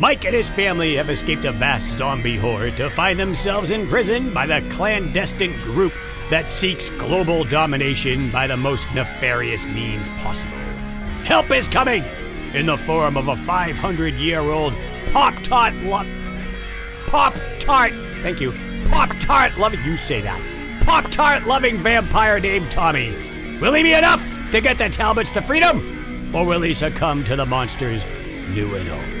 Mike and his family have escaped a vast zombie horde to find themselves imprisoned by the clandestine group that seeks global domination by the most nefarious means possible. Help is coming in the form of a 500 year old Pop Tart love. Pop Tart! Thank you. Pop Tart loving. You say that. Pop Tart loving vampire named Tommy. Will he be enough to get the Talbots to freedom? Or will he succumb to the monsters new and old?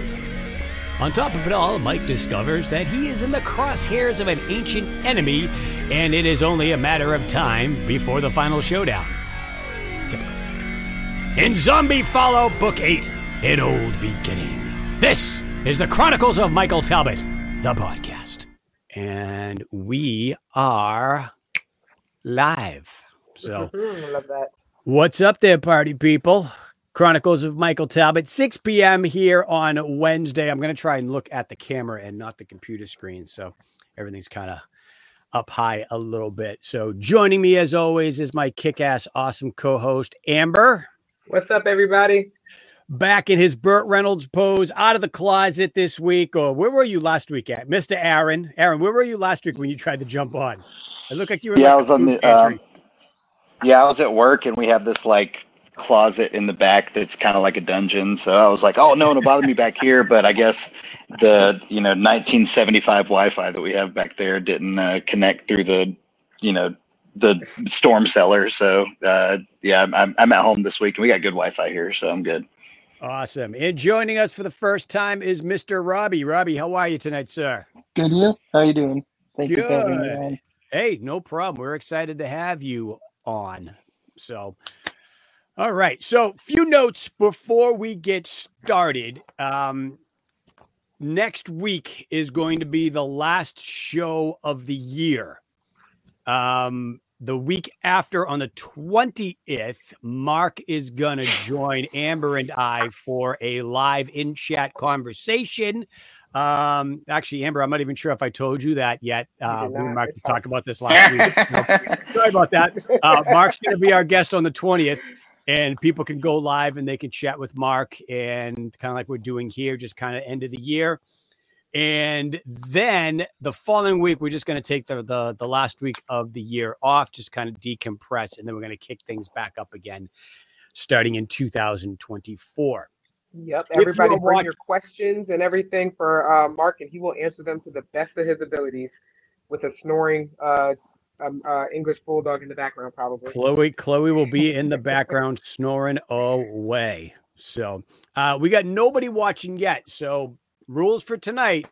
On top of it all, Mike discovers that he is in the crosshairs of an ancient enemy, and it is only a matter of time before the final showdown. Typical. In Zombie Fallout Book 8, An Old Beginning. This is the Chronicles of Michael Talbot, the podcast. And we are live. So, love that. what's up there, party people? Chronicles of Michael Talbot, 6 p.m. here on Wednesday. I'm going to try and look at the camera and not the computer screen. So everything's kind of up high a little bit. So joining me as always is my kick ass, awesome co host, Amber, What's up, everybody? back in his Burt Reynolds pose, out of the closet this week. Or where were you last week at? Mr. Aaron. Aaron, where were you last week when you tried to jump on? It looked like you were. Yeah, like I was on the. Um, yeah, I was at work, and we have this like closet in the back that's kind of like a dungeon. So I was like, "Oh, no one will bother me back here." But I guess the you know 1975 Wi-Fi that we have back there didn't uh, connect through the you know the storm cellar. So uh, yeah, I'm- I'm I'm at home this week, and we got good Wi-Fi here, so I'm good. Awesome. And joining us for the first time is Mr. Robbie. Robbie, how are you tonight, sir? Good, you? How you doing? Thank you for having me Good. on. Hey, no problem. We're excited to have you on. So, all right. So, few notes before we get started. Um, next week is going to be the last show of the year. Um, the week after, on the 20th, Mark is going to join Amber and I for a live in chat conversation. Um, actually, Amber, I'm not even sure if I told you that yet. Uh, we. Mark talked about this last week. No, sorry about that. Uh, Mark's going to be our guest on the 20th, and people can go live and they can chat with Mark and kind of like we're doing here, just kind of end of the year. And then the following week, we're just going to take the, the the last week of the year off, just kind of decompress, and then we're going to kick things back up again, starting in 2024. Yep. Everybody bring your questions and everything for uh, Mark, and he will answer them to the best of his abilities with a snoring uh, um, uh, English bulldog in the background, probably. Chloe, Chloe will be in the background snoring away. So uh, we got nobody watching yet. So rules for tonight: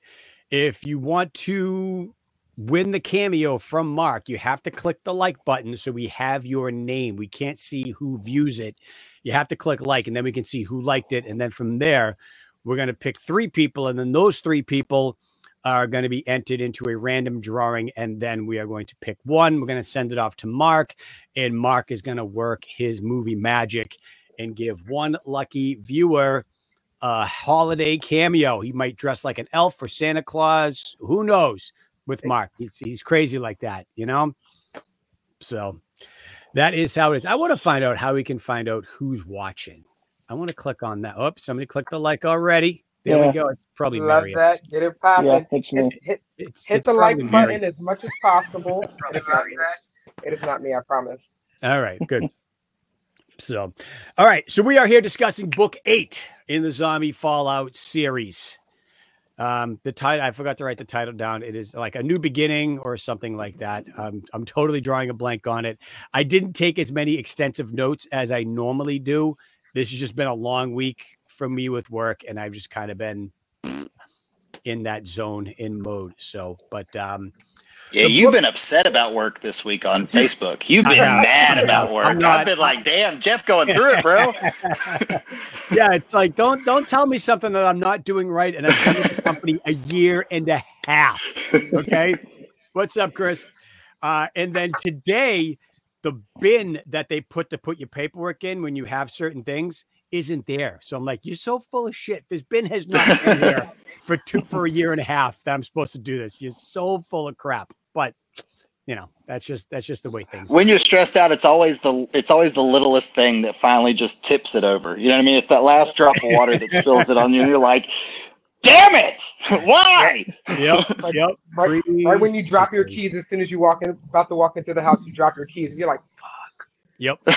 if you want to win the cameo from Mark, you have to click the like button so we have your name. We can't see who views it. You have to click like, and then we can see who liked it, and then from there, we're going to pick three people, and then those three people are going to be entered into a random drawing, and then we are going to pick one. We're going to send it off to Mark, and Mark is going to work his movie magic and give one lucky viewer a holiday cameo. He might dress like an elf or Santa Claus. Who knows? With Mark, he's he's crazy like that, you know. So that is how it is. I want to find out how we can find out who's watching. I want to click on that. Oh, somebody clicked the like already. There we go. It's probably Love Mary. that. Get it popping. Yeah, it's me. Hit, hit, It's, hit it's the like probably button as much as possible. it, is not me. it is not me, I promise. All right, good. so, all right. So we are here discussing book eight in the Zombie Fallout series. Um, the title I forgot to write the title down. It is like a new beginning or something like that. Um, I'm totally drawing a blank on it. I didn't take as many extensive notes as I normally do. This has just been a long week for me with work, and I've just kind of been in that zone in mode. So, but um, Yeah, you've book- been upset about work this week on Facebook. You've been mad I about work. Not- I've been like, damn, Jeff going through it, bro. yeah, it's like don't don't tell me something that I'm not doing right, and I've been with the company a year and a half. Okay, what's up, Chris? Uh, and then today, the bin that they put to put your paperwork in when you have certain things isn't there. So I'm like, you're so full of shit. This bin has not been here for two for a year and a half that I'm supposed to do this. You're so full of crap. But you know, that's just that's just the way things. when you're stressed out, it's always the it's always the littlest thing that finally just tips it over. You know what I mean? It's that last drop of water that spills it on you, and you're like, damn house. Why? Yep. Like, yep. Right, right when you drop your keys, as soon as you walk in, about to walk into the house, you drop your keys. You're like, Yep.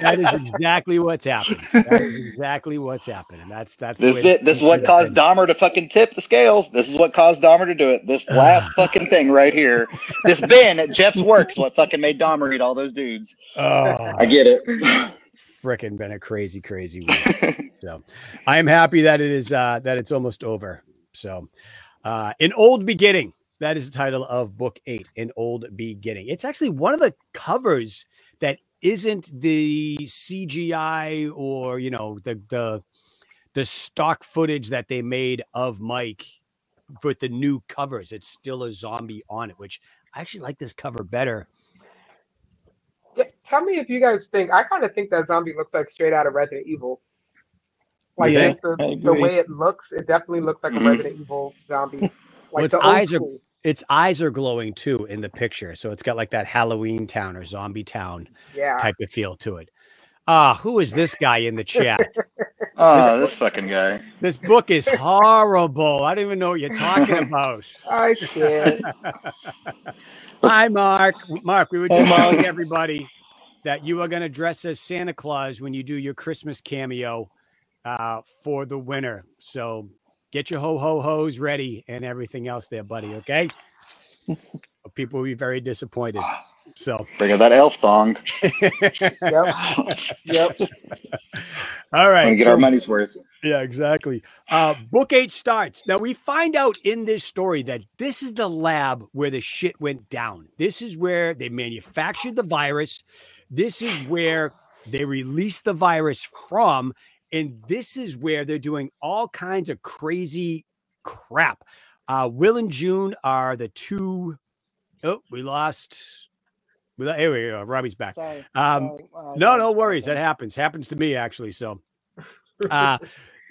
That is exactly what's happening. That is exactly what's happening. That's that's the This way is it. This is what caused Dahmer to fucking tip the scales. This is what caused Dahmer to do it. This last fucking thing right here. This bin at Jeff's works what fucking made Dahmer eat all those dudes. Oh, I get it. frickin' been a crazy, crazy week. so I am happy that it is uh that it's almost over. So uh an old beginning. That is the title of book eight, an old beginning. It's actually one of the covers that isn't the CGI or you know the the the stock footage that they made of Mike with the new covers. It's still a zombie on it, which I actually like this cover better. yeah, tell me if you guys think. I kind of think that zombie looks like straight out of Resident Evil. Like Yeah, the, the way it looks, it definitely looks like a. Resident Evil zombie. Like Well, its the old eyes are- school. Its eyes are glowing too in the picture. So it's got like that Halloween town or zombie town Yeah. type of feel to it. Ah, who is this guy in the chat? Oh, this fucking guy. This book is horrible. I don't even know what you're talking about. I can't. Hi, Mark. Mark, we were just Hey, Mark. telling everybody that you are going to dress as Santa Claus when you do your Christmas cameo uh, for the winter. So get your ho ho hos ready and everything else there, buddy. Okay. People will be very disappointed. So, Bring out that elf thong. Yep. Yep. All right. get so- our money's worth. Yeah, exactly. Uh, book eight starts. Now we find out in this story that this is the lab where the shit went down. This is where they manufactured the virus. This is where they released the virus from. And this is where they're doing all kinds of crazy crap. Uh, Will and June are the two oh we lost. We lo- here we go. Robbie's back. Sorry. Um, sorry. Uh, no, no worries. That happens. Happens to me actually. So, uh,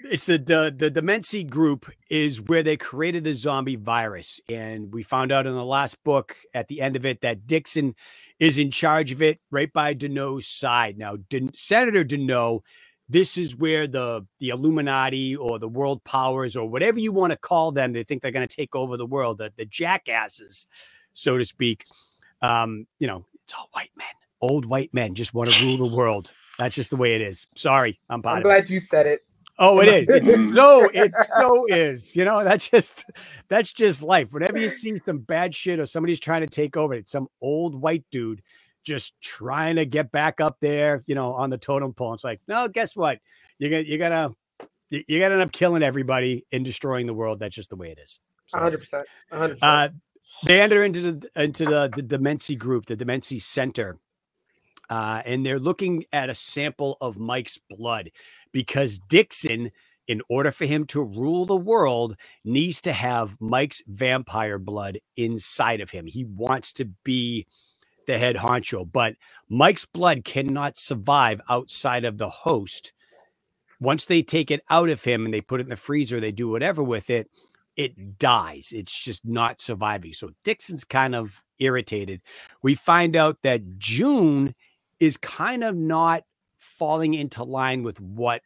it's the the the Demency group is where they created the zombie virus, and we found out in the last book at the end of it that Dixon is in charge of it, right by Deneaux's side. Now, Senator Deneaux, this is where the the Illuminati or the world powers or whatever you want to call them, they think they're going to take over the world. The the jackasses, so to speak. Um, you know, it's all white men, old white men, just want to rule the world. That's just the way it is. Sorry, I'm I'm of it. glad you said it. Oh, it is. It's so it so is. You know, that's just that's just life. Whenever you see some bad shit or somebody's trying to take over, it's some old white dude just trying to get back up there, you know, on the totem pole. It's like, no, guess what? You're gonna you're gonna you- you're gonna end up killing everybody and destroying the world. That's just the way it is. So, 100%. 100%. uh, they enter into the into the the Demency group, the Demency Center, uh, and they're looking at a sample of Mike's blood because Dixon, in order for him to rule the world, needs to have Mike's vampire blood inside of him. He wants to be the head honcho, but Mike's blood cannot survive outside of the host. Once they take it out of him and they put it in the freezer, they do whatever with it, it dies. It's just not surviving. So Dixon's kind of irritated. We find out that June is kind of not falling into line with what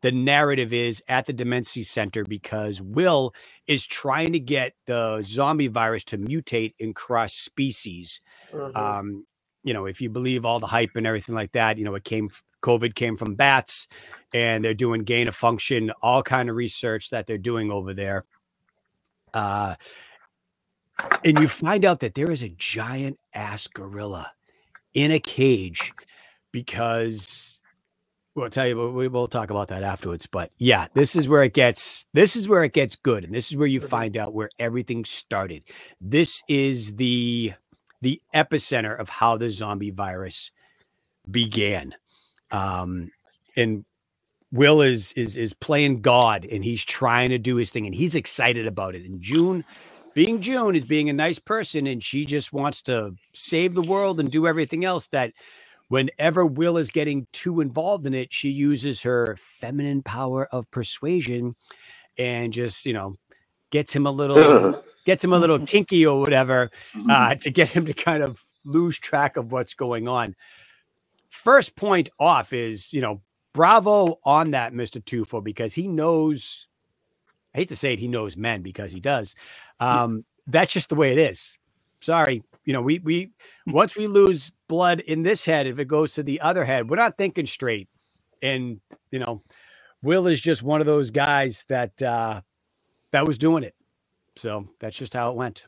the narrative is at the Demency Center because Will is trying to get the zombie virus to mutate and cross species. Mhm. Um, you know, if you believe all the hype and everything like that, you know, it came COVID came from bats and they're doing gain of function, all kind of research that they're doing over there. Uh and you find out that there is a giant ass gorilla in a cage because we'll tell you but we will talk about that afterwards but yeah this is where it gets this is where it gets good and this is where you Mhm. find out where everything started. This is the the epicenter of how the zombie virus began. Um and will is is is playing god and he's trying to do his thing and he's excited about it. And june being june is being a nice person and she just wants to save the world and do everything else that whenever will is getting too involved in it she uses her feminine power of persuasion and just you know gets him a little gets him a little kinky or whatever uh, to get him to kind of lose track of what's going on. First point off is, you know, bravo on that, Mr. Tufo, because he knows I hate to say it, he knows men because he does. Um, that's just the way it is. Sorry, you know, we we once we lose blood in this head, if it goes to the other head, we're not thinking straight. And you know, Will is just one of those guys that uh that was doing it. So that's just how it went.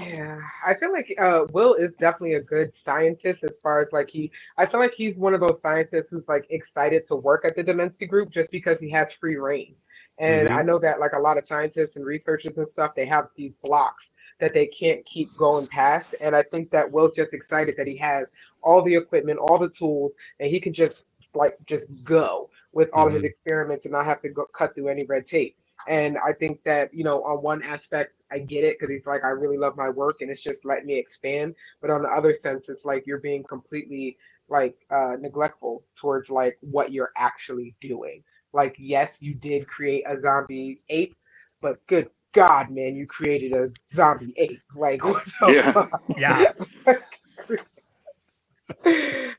Yeah, I feel like uh, Will is definitely a good scientist as far as like he. I feel like he's one of those scientists who's like excited to work at the Demensky Group just because he has free reign. And mm-hmm. I know that like a lot of scientists and researchers and stuff, they have these blocks that they can't keep going past. And I think that Will's just excited that he has all the equipment, all the tools, and he can just like just go with all mm-hmm. of his mm-hmm. experiments and not have to go cut through any red tape. And I think that, you know, on one aspect, I get it because it's like, I really love my work and it's just let me expand. But on the other sense, it's like you're being completely like uh, neglectful towards like what you're actually doing. Like, yes, you did create a zombie ape, but good God, man, you created a zombie ape. Like, yeah. yeah.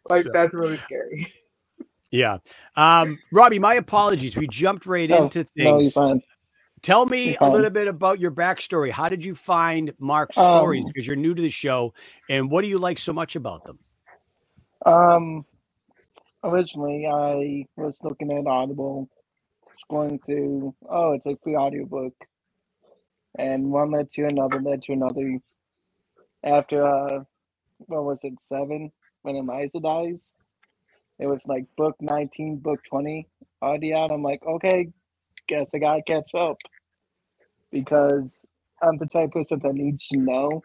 like, so. that's really scary. Yeah. Um, Robbie, my apologies. We jumped right oh, into things. No, Tell me a little bit about your backstory. How did you find Mark's um, stories? Because you're new to the show, and what do you like so much about them? Um, originally I was looking at Audible, going to oh, it's a free audiobook, and one led to another, led to another. After uh, what was it, seven? When Eliza dies, it was like book nineteen, book twenty, audio. I'm like, okay, guess I gotta catch up because I'm the type of person that needs to know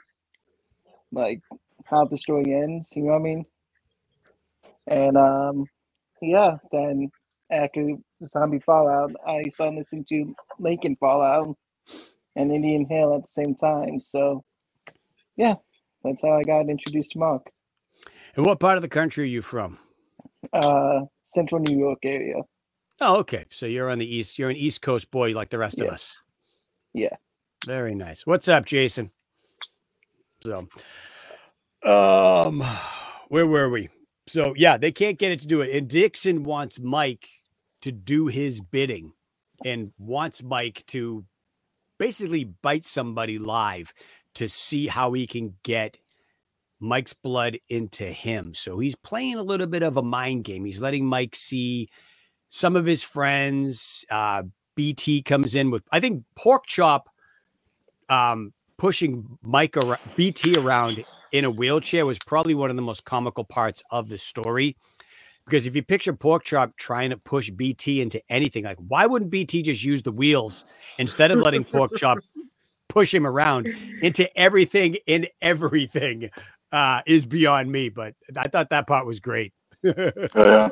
like how the story ends. You know what I mean? And um, yeah, then after Zombie Fallout, I started listening to Lycan Fallout and Indian Hill at the same time. So yeah, that's how I got introduced to Mark. And what part of the country are you from? Uh, Central New York area. Oh, okay. So you're on the east. You're an East Coast boy like the rest yeah. of us. Yeah. Very nice. What's up, Jason? So, um, where were we? So yeah, they can't get it to do it. And Dixon wants Mike to do his bidding and wants Mike to basically bite somebody live to see how he can get Mike's blood into him. So he's playing a little bit of a mind game. He's letting Mike see some of his friends. Uh, BT comes in with, I think, Pork Chop um, pushing Mike around, BT around in a wheelchair was probably one of the most comical parts of the story. Because if you picture Pork Chop trying to push BT into anything, like why wouldn't BT just use the wheels instead of letting Pork Chop push him around into everything in everything uh, is beyond me. But I thought that part was great. I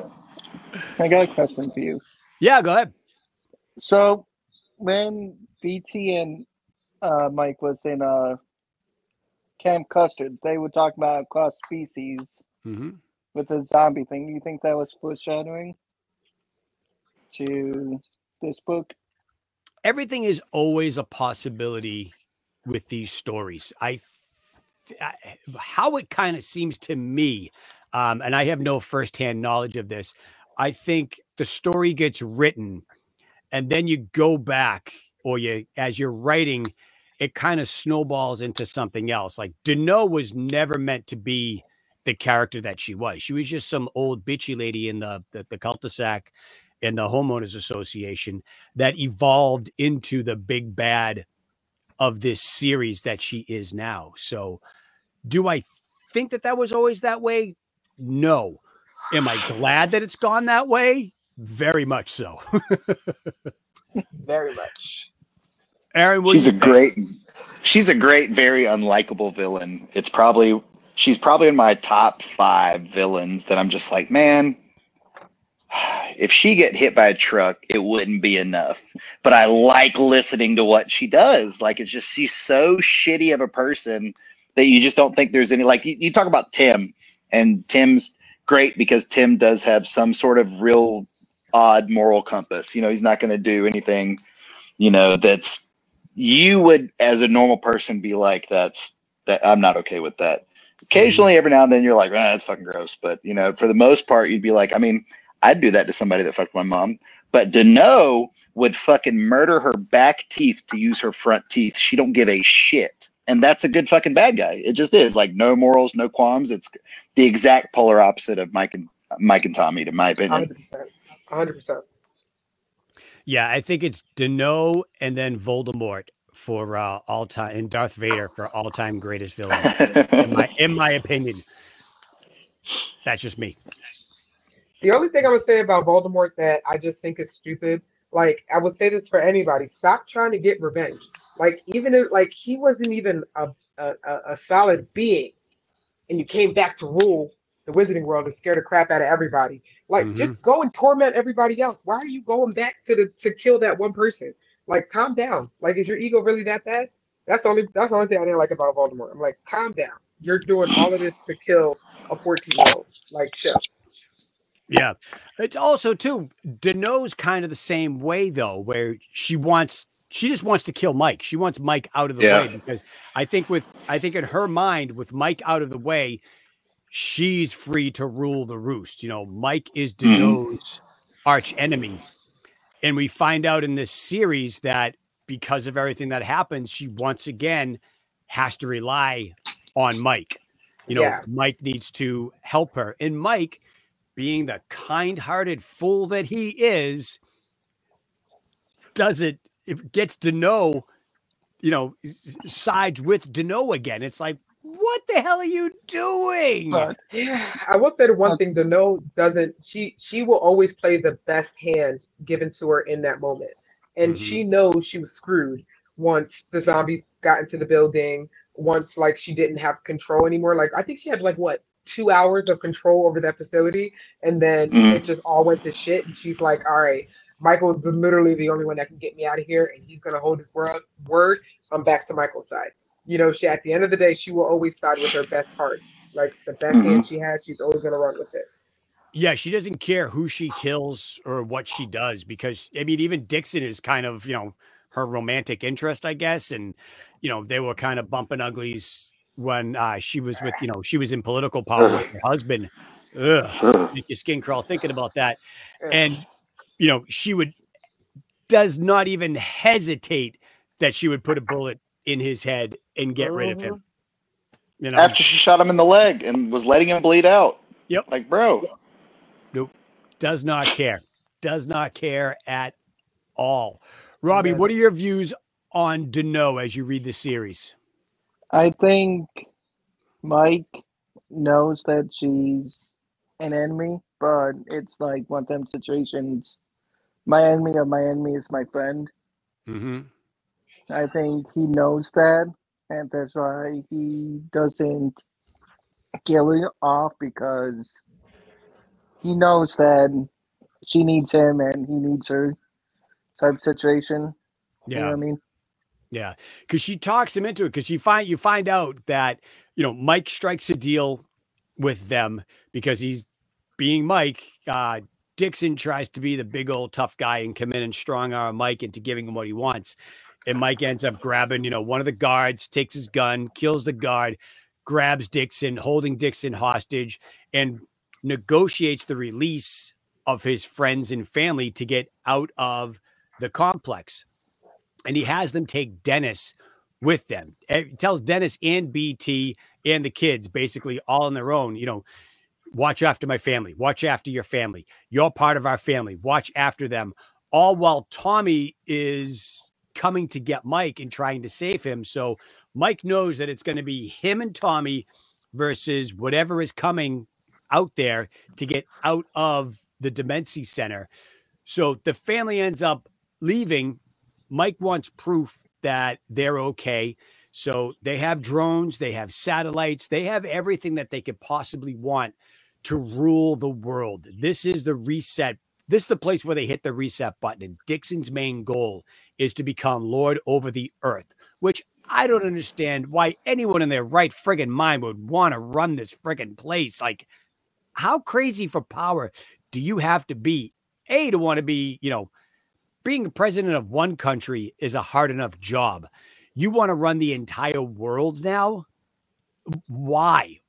got a question for you. Yeah, go ahead. So when BT and uh, Mike was in uh, Camp Custard, they would talk about cross species mm-hmm. With the zombie thing. Do you think that was foreshadowing to this book? Everything is always a possibility with these stories. I, I how it kind of seems to me, um, and I have no firsthand knowledge of this. I think the story gets written and then you go back or you as you're writing it kind of snowballs into something else like Deneaux was never meant to be the character that she was she was just some old bitchy lady in the the, the cul-de-sac in the homeowners association that evolved into the big bad of this series that she is now so do i think that that was always that way no am i glad that it's gone that way very much so. very much. Aaron, she's a great, she's a great, very unlikable villain. It's probably she's probably in my top five villains that I'm just like, man, if she get hit by a truck, it wouldn't be enough. But I like listening to what she does. Like it's just she's so shitty of a person that you just don't think there's any like you, you talk about Tim and Tim's great because Tim does have some sort of real odd moral compass. You know, he's not to do anything, you know, that's you would as a normal person be like, that's that I'm not okay with that. Occasionally, every now and then, you're like, ah, that's fucking gross. But you know, for the most part, you'd be like, I mean, I'd do that to somebody that fucked my mom. But Deneaux would fucking murder her back teeth to use her front teeth. She don't give a shit. And that's a good fucking bad guy. It just is. Like no morals, no qualms. It's the exact polar opposite of Mike and Mike and Tommy, in my opinion. 100%. 100%. Yeah, I think it's Deneaux and then Voldemort for uh, all time, and Darth Vader for all time greatest villain. in, my, in my opinion, that's just me. The only thing I would say about Voldemort that I just think is stupid, like I would say this for anybody: stop trying to get revenge. Like even if like he wasn't even a a, a solid being, and you came back to rule the Wizarding World and scare the crap out of everybody. Like Mhm. just go and torment everybody else. Why are you going back to the to kill that one person? Like calm down. Like is your ego really that bad? That's the only that's the only thing I didn't like about Voldemort. I'm like, calm down. You're doing all of this to kill a 14 year old. Like chill. Yeah. It's also too Deneaux's kind of the same way though, where she wants she just wants to kill Mike. She wants Mike out of the Yeah. way because I think with I think in her mind, with Mike out of the way, she's free to rule the roost. You know, Mike is Mhm. Deneaux's arch enemy. And we find out in this series that because of everything that happens, she once again has to rely on Mike. You know, Yeah. Mike needs to help her. And Mike, being the kind hearted fool that he is, does it, it gets to know, you know, sides with Deneaux again. It's like, what the hell are you doing? But Yeah, I will say the one thing: thing. Deneaux doesn't. She she will always play the best hand given to her in that moment, and she knows she was screwed once the zombies got into the building. Once like she didn't have control anymore. Like I think she had like what two hours of control over that facility, and then Mhm. it just all went to shit. And she's like, all right. Michael's the- literally the only one that can get me out of here, and he's gonna hold his word. Word. I'm back to Michael's side. You know, she at the end of the day, she will always side with her best part. Like the best Mhm. hand she has, she's always gonna run with it. Yeah, she doesn't care who she kills or what she does because I mean, even Dixon is kind of, you know, her romantic interest, I guess. And, you know, they were kind of bumping uglies when uh, she was with, you know, she was in political power with her husband. Ugh, Ugh. make your skin crawl thinking about that. And, you know, she would, does not even hesitate that she would put a bullet in his head and get rid of him. You know, After she shot him in the leg and was letting him bleed out. Yep. Like, bro. Nope. does not care, does not care at all. Robbie, Yeah. what are your views on Deneaux as you read the series? I think Mike knows that she's an enemy, but it's like one of them situations. My enemy of my enemy is my friend. Mm-hmm. I think he knows that, and that's why he doesn't kill her off because he knows that she needs him and he needs her type situation. You know Yeah, what I mean? yeah, because she talks him into it. Because you find you find out that you know Mike strikes a deal with them because he's being Mike. Uh, Dixon tries to be the big old tough guy and come in and strong arm Mike into giving him what he wants. And Mike ends up grabbing, you know, one of the guards, takes his gun, kills the guard, grabs Dixon, holding Dixon hostage, and negotiates the release of his friends and family to get out of the complex. And he has them take Dennis with them. He tells Dennis and BT and the kids basically all on their own, you know, watch after my family, watch after your family. You're part of our family. Watch after them. All while Tommy is coming to get Mike and trying to save him. So Mike knows that it's going to be him and Tommy versus whatever is coming out there to get out of the Demency Center. So the family ends up leaving. Mike wants proof that they're okay. So they have drones, they have satellites, they have everything that they could possibly want to rule the world. This is the reset. This is the place where they hit the reset button. And Dixon's main goal is to become Lord over the earth, which I don't understand why anyone in their right friggin' mind would want to run this friggin' place. Like, how crazy for power do you have to be? A, to want to be, you know, being president of one country is a hard enough job. You want to run the entire world now? Why?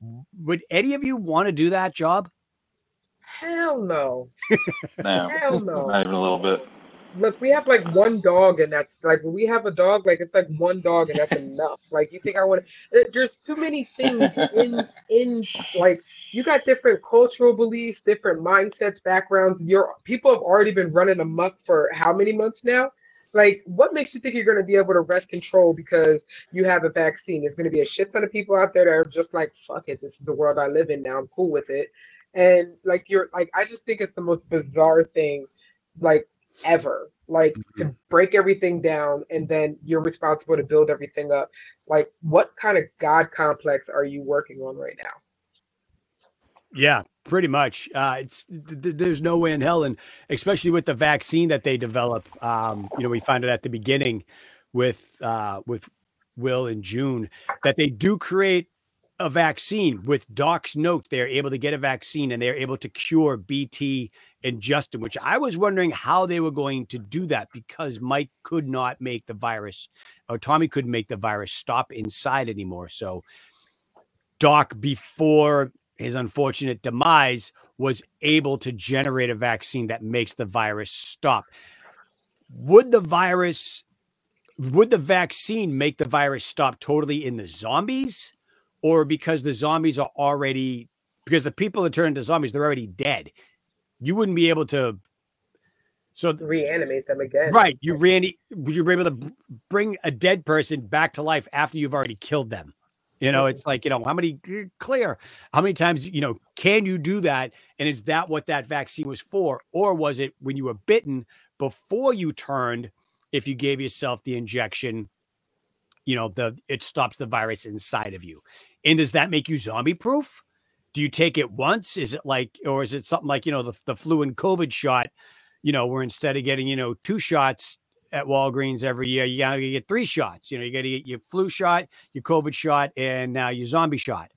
Would any of you want to do that job? Hell no. No, Hell no. not even a little bit. Look, we have like one dog, and that's like when we have a dog, like it's like one dog, and that's enough. Like you think I want to? Eh, there's too many things in in like you got different cultural beliefs, different mindsets, backgrounds. Your people have already been running amok for how many months now? Like, what makes you think you're going to be able to rest control because you have a vaccine? There's going to be a shit ton of people out there that are just like, fuck it, this is the world I live in now. I'm cool with it. And like, you're like, I just think it's the most bizarre thing, like, ever. Like, to Mm-hmm. break everything down and then you're responsible to build everything up. Like, what kind of God complex are you working on right now? Yeah, pretty much. Uh, it's th- th- there's no way in hell, and especially with the vaccine that they develop. Um, you know, we found it at the beginning with uh, with Will and June that they do create a vaccine with Doc's note. They're able to get a vaccine and they're able to cure BT and Justin, which I was wondering how they were going to do that because Mike could not make the virus, or Tommy couldn't make the virus stop inside anymore. So Doc, before his unfortunate demise, was able to generate a vaccine that makes the virus stop. Would the virus, would the vaccine make the virus stop totally in the zombies? Or because the zombies are already, because the people that turn into zombies, they're already dead. You wouldn't be able to. So, th- Reanimate them again. right, you Randy, would you be able to bring a dead person back to life after you've already killed them? You know, it's like, you know, how many clear, how many times, you know, can you do that? And is that what that vaccine was for? Or was it when you were bitten before you turned, if you gave yourself the injection, you know, the it stops the virus inside of you. And does that make you zombie proof? Do you take it once? Is it like, or is it something like, you know, the, the flu and COVID shot, you know, where instead of getting, you know, two shots at Walgreens every year, you gotta get three shots. You know, you gotta get your flu shot, your COVID shot, and now your zombie shot.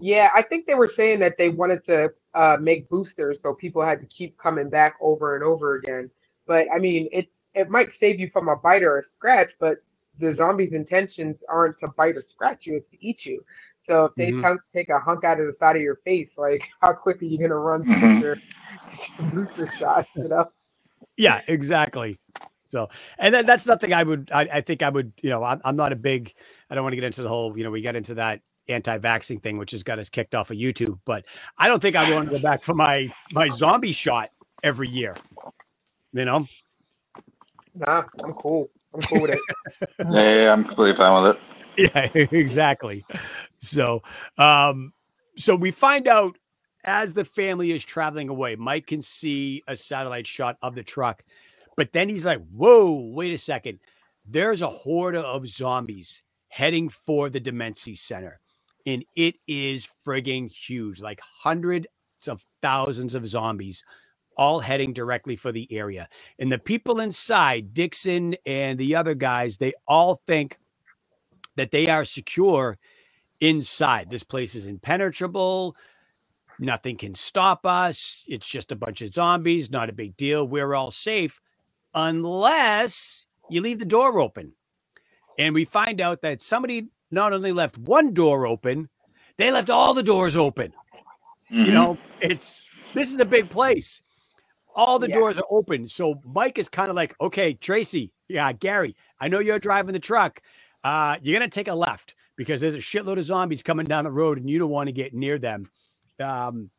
Yeah, I think they were saying that they wanted to uh, make boosters so people had to keep coming back over and over again. But I mean, it it might save you from a bite or a scratch, but the zombies' intentions aren't to bite or scratch you; it's to eat you. So if they Mhm. tongue- take a hunk out of the side of your face, like how quick are you gonna run to Mhm. your booster shot? You know? Yeah, exactly. So, and then that's nothing I would, I, I think I would, you know, I'm, I'm not a big, I don't want to get into the whole, you know, we got into that anti-vaxxing thing, which has got us kicked off of YouTube, but I don't think I want to go back for my, my zombie shot every year. You know? Nah, I'm cool. I'm cool with it. Yeah, yeah, I'm completely fine with it. Yeah, exactly. So, um, so we find out as the family is traveling away, Mike can see a satellite shot of the truck, but then he's like, "Whoa, wait a second! There's a horde of zombies heading for the Demency Center, and it is frigging huge, like hundreds of thousands of zombies." All heading directly for the area. And the people inside, Dixon and the other guys, they all think that they are secure inside. This place is impenetrable. Nothing can stop us. It's just a bunch of zombies. Not a big deal. We're all safe unless you leave the door open. And we find out that somebody not only left one door open, they left all the doors open. You Mhm. know, it's this is a big place. All the Yeah. doors are open. So Mike is kind of like, okay, Tracy, yeah, Gary, I know you're driving the truck. Uh, you're gonna take a left because there's a shitload of zombies coming down the road, and you don't want to get near them. Um,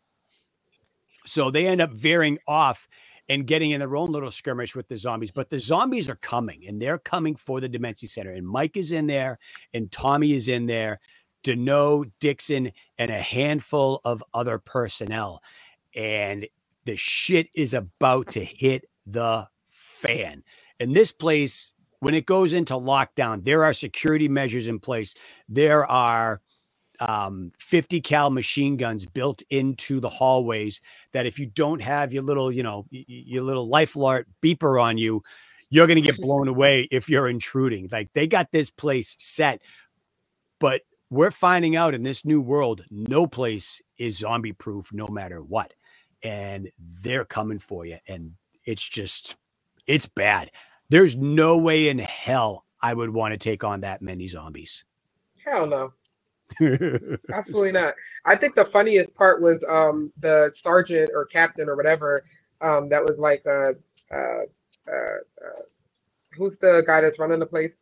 so they end up veering off and getting in their own little skirmish with the zombies. But the zombies are coming, and they're coming for the Demency Center. And Mike is in there, and Tommy is in there, Deneaux, Dixon, and a handful of other personnel. And the shit is about to hit the fan. And this place, when it goes into lockdown, there are security measures in place. There are um, 50 cal machine guns built into the hallways that if you don't have your little, you know, your little life alert beeper on you, you're going to get blown away if you're intruding. Like they got this place set, but we're finding out in this new world, no place is zombie proof no matter what. And they're coming for you. And it's just, it's bad. There's no way in hell I would want to take on that many zombies. Hell no. Absolutely not. I think the funniest part was um the sergeant or captain or whatever um that was like uh uh uh, uh who's the guy that's running the place?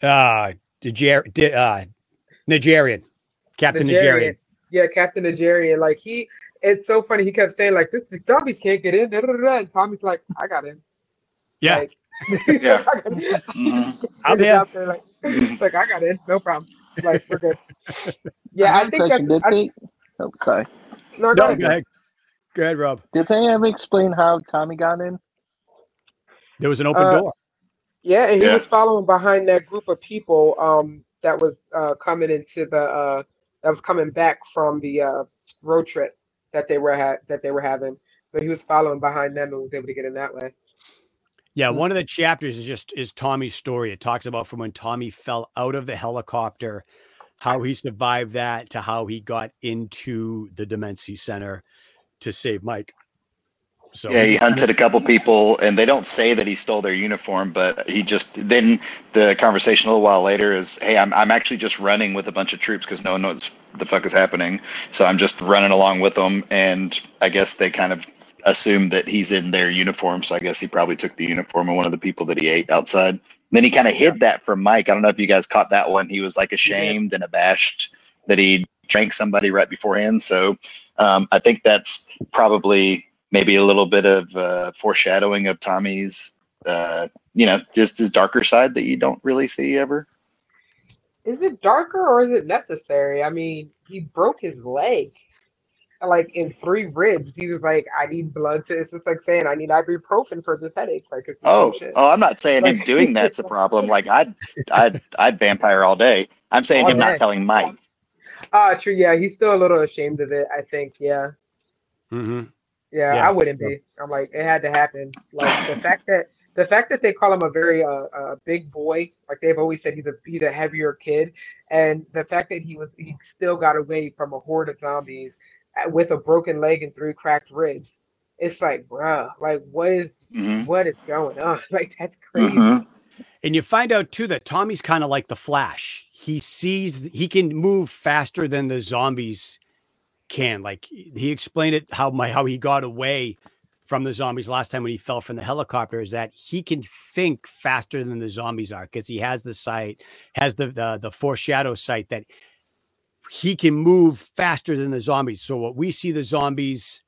Uh, Niger- uh Nigerian, Captain Nigerian. Nigerian. Yeah, Captain Nigerian. Like he, it's so funny. He kept saying like, "This the zombies can't get in." Da, da, da, da. And Tommy's like, "I got in." Yeah, Like, Yeah. Mhm. I'm here. Like, like, I got in, no problem. Like we're good. Yeah, I, have a think that's. question. Did I, they? Oh, sorry. no, No, no, go ahead. Go ahead, Rob. Did they ever explain how Tommy got in? There was an open Uh, door. Yeah, and he Yeah. was following behind that group of people um, that was uh, coming into the uh, that was coming back from the uh, road trip that they were ha- that they were having. So he was following behind them and was able to get in that way. Yeah, one of the chapters is just is Tommy's story. It talks about from when Tommy fell out of the helicopter, how he survived that, to how he got into the Demency Center to save Mike. So Yeah, he hunted a couple people, and they don't say that he stole their uniform, but he just then the conversation a little while later is, "Hey, I'm I'm actually just running with a bunch of troops because no one knows the fuck is happening, so I'm just running along with them." And I guess they kind of assume that he's in their uniform, so I guess he probably took the uniform of one of the people that he ate outside. then he kind of hid that from Mike. I don't know if you guys caught that one. He was like ashamed and abashed that he drank somebody right beforehand. So um, I think that's probably maybe a little bit of uh, foreshadowing of Tommy's, uh, you know, just his darker side that you don't really see ever. Is it darker or is it necessary? I mean, he broke his leg, like in three ribs. He was like, "I need blood to." It's just like saying, "I need ibuprofen for this headache." Like, it's Oh, oh, I'm not saying him doing that's a problem. Like I'd, I'd, I'd vampire all day. I'm saying All him day. not telling Mike. Ah, true. Yeah, he's still a little ashamed of it. I think. Yeah. Mhm. Yeah, Yeah. I wouldn't be. I'm like, it had to happen. Like the fact that the fact that they call him a very uh, uh big boy, like they've always said he's a he's a heavier kid, and the fact that he was he still got away from a horde of zombies uh, with a broken leg and three cracked ribs. It's like, bruh, like what is Mhm. what is going on? Like that's crazy. Mhm. And you find out too that Tommy's kind of like the Flash. He sees he can move faster than the zombies can. Like he explained it how my how he got away from the zombies last time when he fell from the helicopter is that he can think faster than the zombies are because he has the sight, has the, the the foreshadow sight that he can move faster than the zombies. So what we see the zombies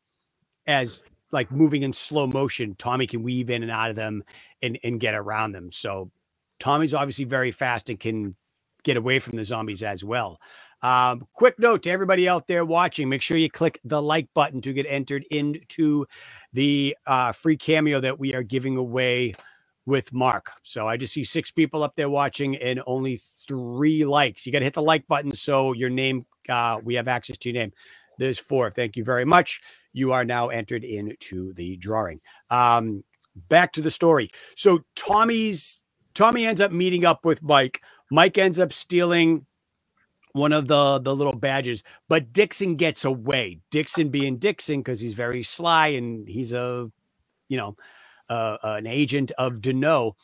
as like moving in slow motion, Tommy can weave in and out of them and and get around them. So Tommy's obviously very fast and can get away from the zombies as well. Um, quick note to everybody out there watching: make sure you click the like button to get entered into the uh, free cameo that we are giving away with Mark. So I just see six people up there watching and only three likes. You got to hit the like button so your name, uh, we have access to your name. There's four. Thank you very much. You are now entered into the drawing. Um, back to the story. So Tommy's Tommy ends up meeting up with Mike. Mike ends up stealing one of the the little badges, but Dixon gets away. Dixon being Dixon because he's very sly and he's a, you know, uh, an agent of Deneaux,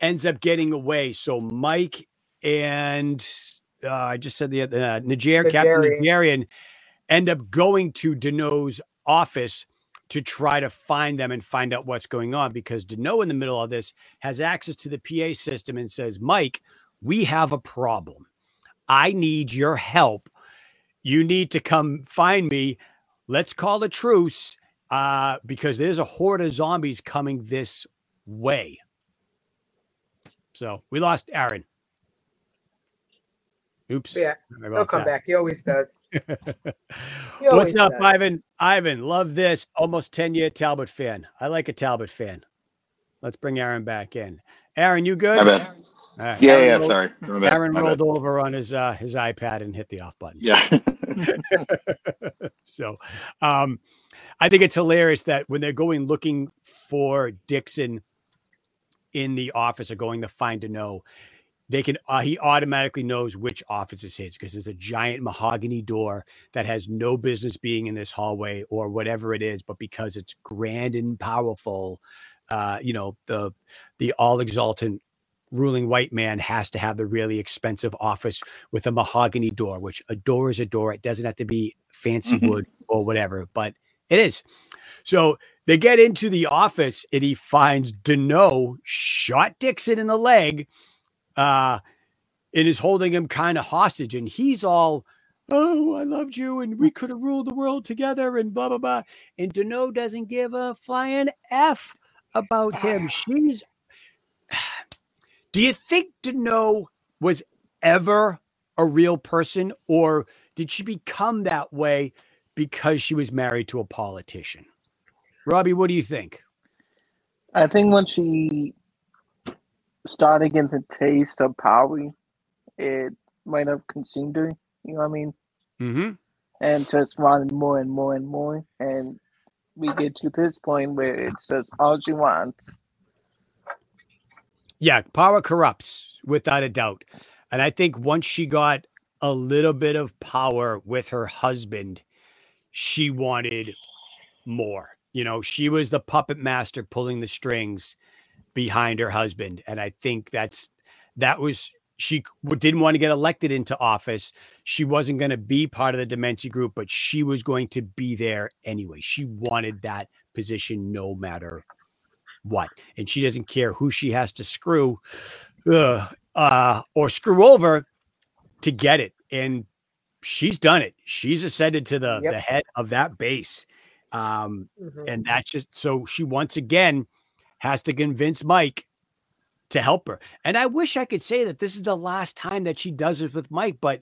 ends up getting away. So Mike and uh, I just said the uh, Niger, Captain Nigerian. Nigerian end up going to Deneaux's office to try to find them and find out what's going on because Deneaux in the middle of this has access to the PA system and says, Mike, we have a problem. I need your help. You need to come find me. Let's call a truce uh, because there's a horde of zombies coming this way. So we lost Aaron. Oops. Yeah, he'll come that. back. He always does. He What's up, does. Ivan? Ivan, love this. Almost 10 year Talbot fan. I like a Talbot fan. Let's bring Aaron back in. Aaron, you good? All right. Yeah, Aaron yeah. rolled- Sorry. Aaron My bad. rolled over on his uh, his iPad and hit the off button. Yeah. so um I think it's hilarious that when they're going looking for Dixon in the office or going to find to know, they can uh, he automatically knows which office is his because there's a giant mahogany door that has no business being in this hallway or whatever it is, but because it's grand and powerful, uh, you know, the the all exultant ruling white man has to have the really expensive office with a mahogany door, which a door is a door. It doesn't have to be fancy Mhm. wood or whatever, but it is. So they get into the office and he finds Deneaux shot Dixon in the leg uh, and is holding him kind of hostage. And he's all, oh, I loved you and we could have ruled the world together and blah, blah, blah. And Deneaux doesn't give a flying F about him. She's. Do you think Deneaux was ever a real person or did she become that way because she was married to a politician? Robbie, what do you think? I think when she started getting the taste of power, it might have consumed her. You know what I mean? Mm-hmm. And just wanted more and more and more. And we get to this point where it's just all she wants. Yeah, power corrupts without a doubt. And I think once she got a little bit of power with her husband, she wanted more. You know, she was the puppet master pulling the strings behind her husband. And I think that's that was she didn't want to get elected into office. She wasn't going to be part of the Dementia group, but she was going to be there anyway. She wanted that position no matter what. And she doesn't care who she has to screw uh, uh, or screw over to get it. And she's done it. She's ascended to the, Yep. the head of that base. Um, Mhm. and that's just so she once again has to convince Mike to help her. And I wish I could say that this is the last time that she does it with Mike, but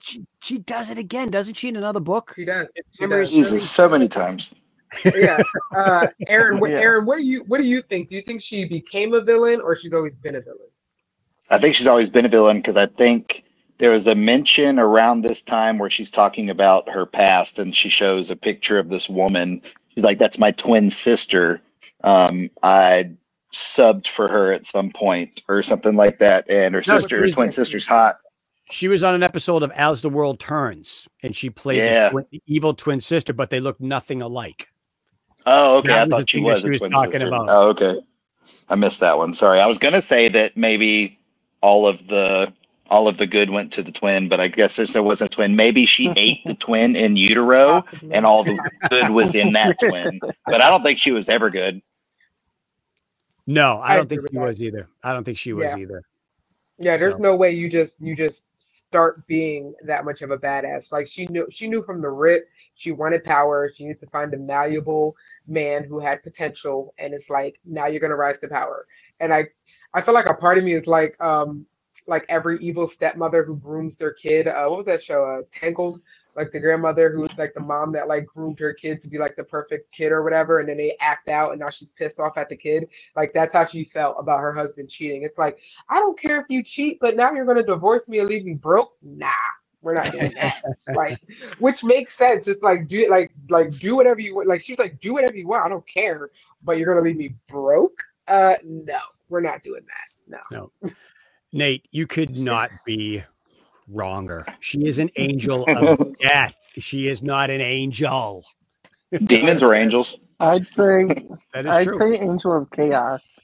she, she does it again, doesn't she, in another book? She does. She does. Jesus, so many times. yeah. Uh, Aaron, what, Yeah. Aaron, what do you what do you think? Do you think she became a villain or she's always been a villain? I think she's always been a villain because I think there was a mention around this time where she's talking about her past and she shows a picture of this woman. She's like, "That's my twin sister." Um, I subbed for her at some point or something like that, and her No, sister, her twin sister's hot. She was on an episode of As the World Turns, and she played Yeah. the, twin, the evil twin sister, but they look nothing alike. Oh, okay. That I thought she was a was twin talking sister. about. Oh, okay. I missed that one. Sorry. I was gonna say that maybe all of the all of the good went to the twin, but I guess there wasn't a twin. Maybe she ate the twin in utero, and all the good was in that twin. But I don't think she was ever good. No, I, I don't think she that. was either. I don't think she was Yeah. either. Yeah, there's So- no way you just you just start being that much of a badass. Like she knew she knew from the rip she wanted power. She needed to find a malleable man who had potential, and it's like now you're gonna rise to power. And I I feel like a part of me is like um like every evil stepmother who grooms their kid. Uh, what was that show? Uh, Tangled. Like the grandmother who's like the mom that like groomed her kid to be like the perfect kid or whatever, and then they act out, and now she's pissed off at the kid. Like that's how she felt about her husband cheating. It's like I don't care if you cheat, but now you're gonna divorce me and leave me broke. Nah, we're not doing that. like, which makes sense. It's like do it, like like do whatever you want. Like she's like do whatever you want. I don't care, but you're gonna leave me broke. Uh, no, we're not doing that. No. No. Nate, you could not be wronger. She is an angel of death. She is not an angel. Demons or angels? I'd say That is I'd true. say Angel of Chaos.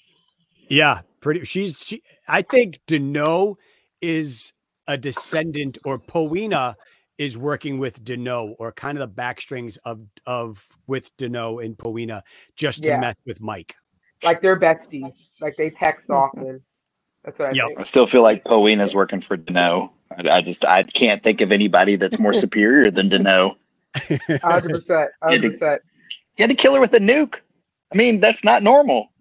Yeah, pretty. She's. She, I think Deneaux is a descendant, or Powena is working with Deneaux, or kind of the backstrings of of with Deneaux and Powena, just to Yeah. mess with Mike. Like they're besties. Like they text mm-hmm. often. That's what I Yep. think. I still feel like Poena's working for Deneaux. I, I just I can't think of anybody that's more superior than Deneaux. Hundred percent. Hundred percent. You had to kill her with a nuke. I mean, that's not normal.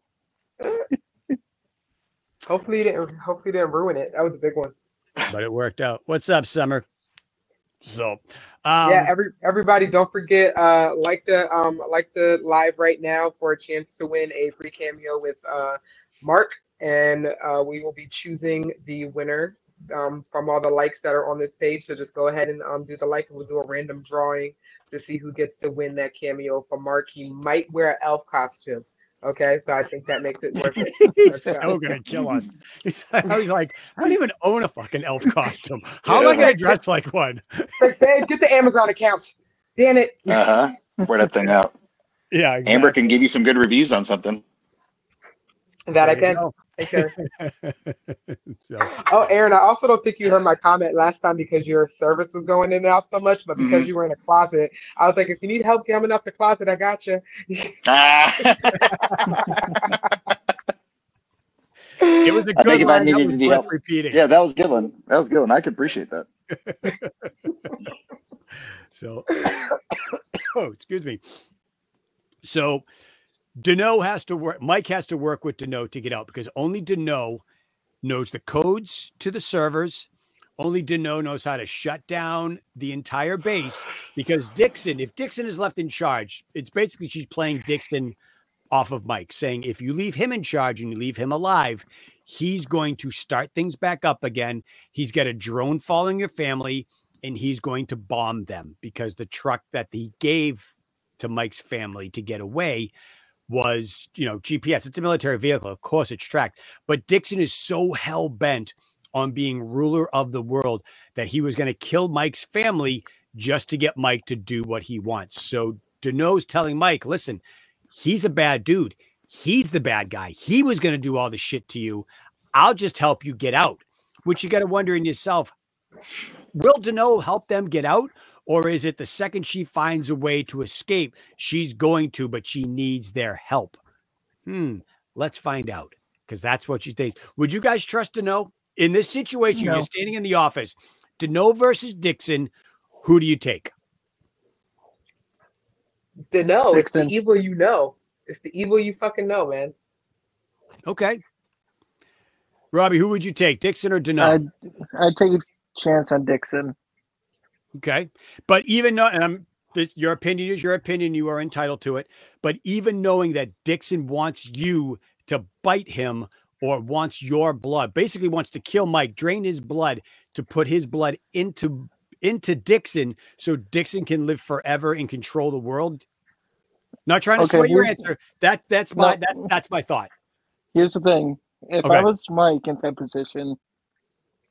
Hopefully, you didn't. Hopefully, you didn't ruin it. That was a big one. but it worked out. What's up, Summer? So, um, yeah, every everybody, don't forget uh like the um like the live right now for a chance to win a free cameo with uh Mark, and uh we will be choosing the winner um from all the likes that are on this page. So just go ahead and um do the like, and we'll do a random drawing to see who gets to win that cameo from Mark. He might wear an elf costume. Okay, so I think that makes it worth it. he's That's so gonna kill us. He's like, I was like, I don't even own a fucking elf costume. How am I gonna dress like one? Like, get the Amazon account. Damn it. Uh huh. Wear that thing out. Yeah, Amber can give you some good reviews on something. That I There you can. go. Take care. so, Oh, Aaron, I also don't think you heard my comment last time because your service was going in and out so much, but because Mhm. you were in a closet, I was like, if you need help coming up the closet, I got you. Ah. it was a good think if I line. That needed was any help- repeating. yeah, that was a good one. That was a good one. I could appreciate that. So, oh, excuse me. So, Deneaux has to work. Mike has to work with Deneaux to get out because only Deneaux knows the codes to the servers. Only Deneaux knows how to shut down the entire base because Dixon, if Dixon is left in charge, it's basically she's playing Dixon off of Mike, saying if you leave him in charge and you leave him alive, he's going to start things back up again. He's got a drone following your family and he's going to bomb them because the truck that he gave to Mike's family to get away was, you know, GPS. It's a military vehicle. Of course, it's tracked. But Dixon is so hell bent on being ruler of the world that he was going to kill Mike's family just to get Mike to do what he wants. So Deneaux's telling Mike, listen, he's a bad dude. He's the bad guy. He was going to do all the shit to you. I'll just help you get out. Which you got to wonder in yourself, will Deneaux help them get out? Or is it the second she finds a way to escape, she's going to, but she needs their help? Hmm. Let's find out because that's what she thinks. Would you guys trust Deneaux in this situation? No. You're standing in the office, Deneaux versus Dixon. Who do you take? The no, it's the evil you know. It's the evil you fucking know, man. Okay. Robbie, who would you take, Dixon or Deneaux? I'd, I'd take a chance on Dixon. Okay. But even though, and I'm this, your opinion is your opinion, you are entitled to it. But even knowing that Dixon wants you to bite him or wants your blood, basically wants to kill Mike, drain his blood to put his blood into into Dixon so Dixon can live forever and control the world. Not trying to Okay, sway your answer. That that's my No. that that's my thought. Here's the thing: if Okay. I was Mike in that position,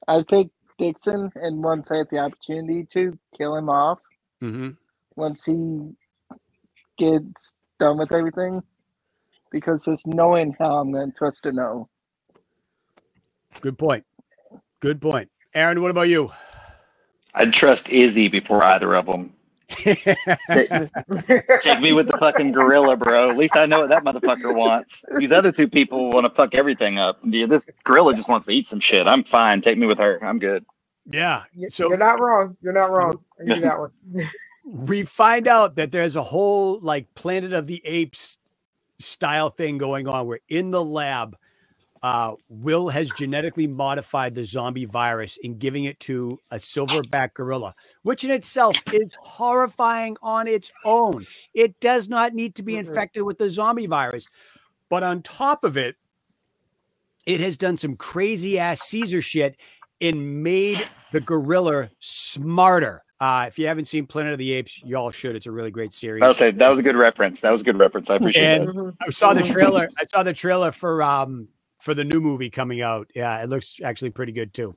I'd pick Dixon, and once I had the opportunity to kill him off, Mm-hmm. once he gets done with everything, because there's no way in hell I'm going to trust Deneaux. Good point. Good point. Aaron, what about you? I'd trust Izzy before either of them. Take me with the fucking gorilla, bro. At least I know what that motherfucker wants. These other two people want to fuck everything up. Yeah, This gorilla just wants to eat some shit. I'm fine. Take me with her. I'm good. yeah. So You're not wrong. You're not wrong. I give you that one. we find out that there's a whole like Planet of the Apes style thing going on We're in the lab, uh, Will has genetically modified the zombie virus in giving it to a silverback gorilla, which in itself is horrifying on its own. It does not need to be Mhm. infected with the zombie virus. But on top of it, it has done some crazy ass Caesar shit and made the gorilla smarter. Uh, if you haven't seen Planet of the Apes, y'all should. It's a really great series. I'll say that was a good reference. That was a good reference. I appreciate And- that. Mhm. I saw the trailer. I saw the trailer for um for the new movie coming out. Yeah, it looks actually pretty good too.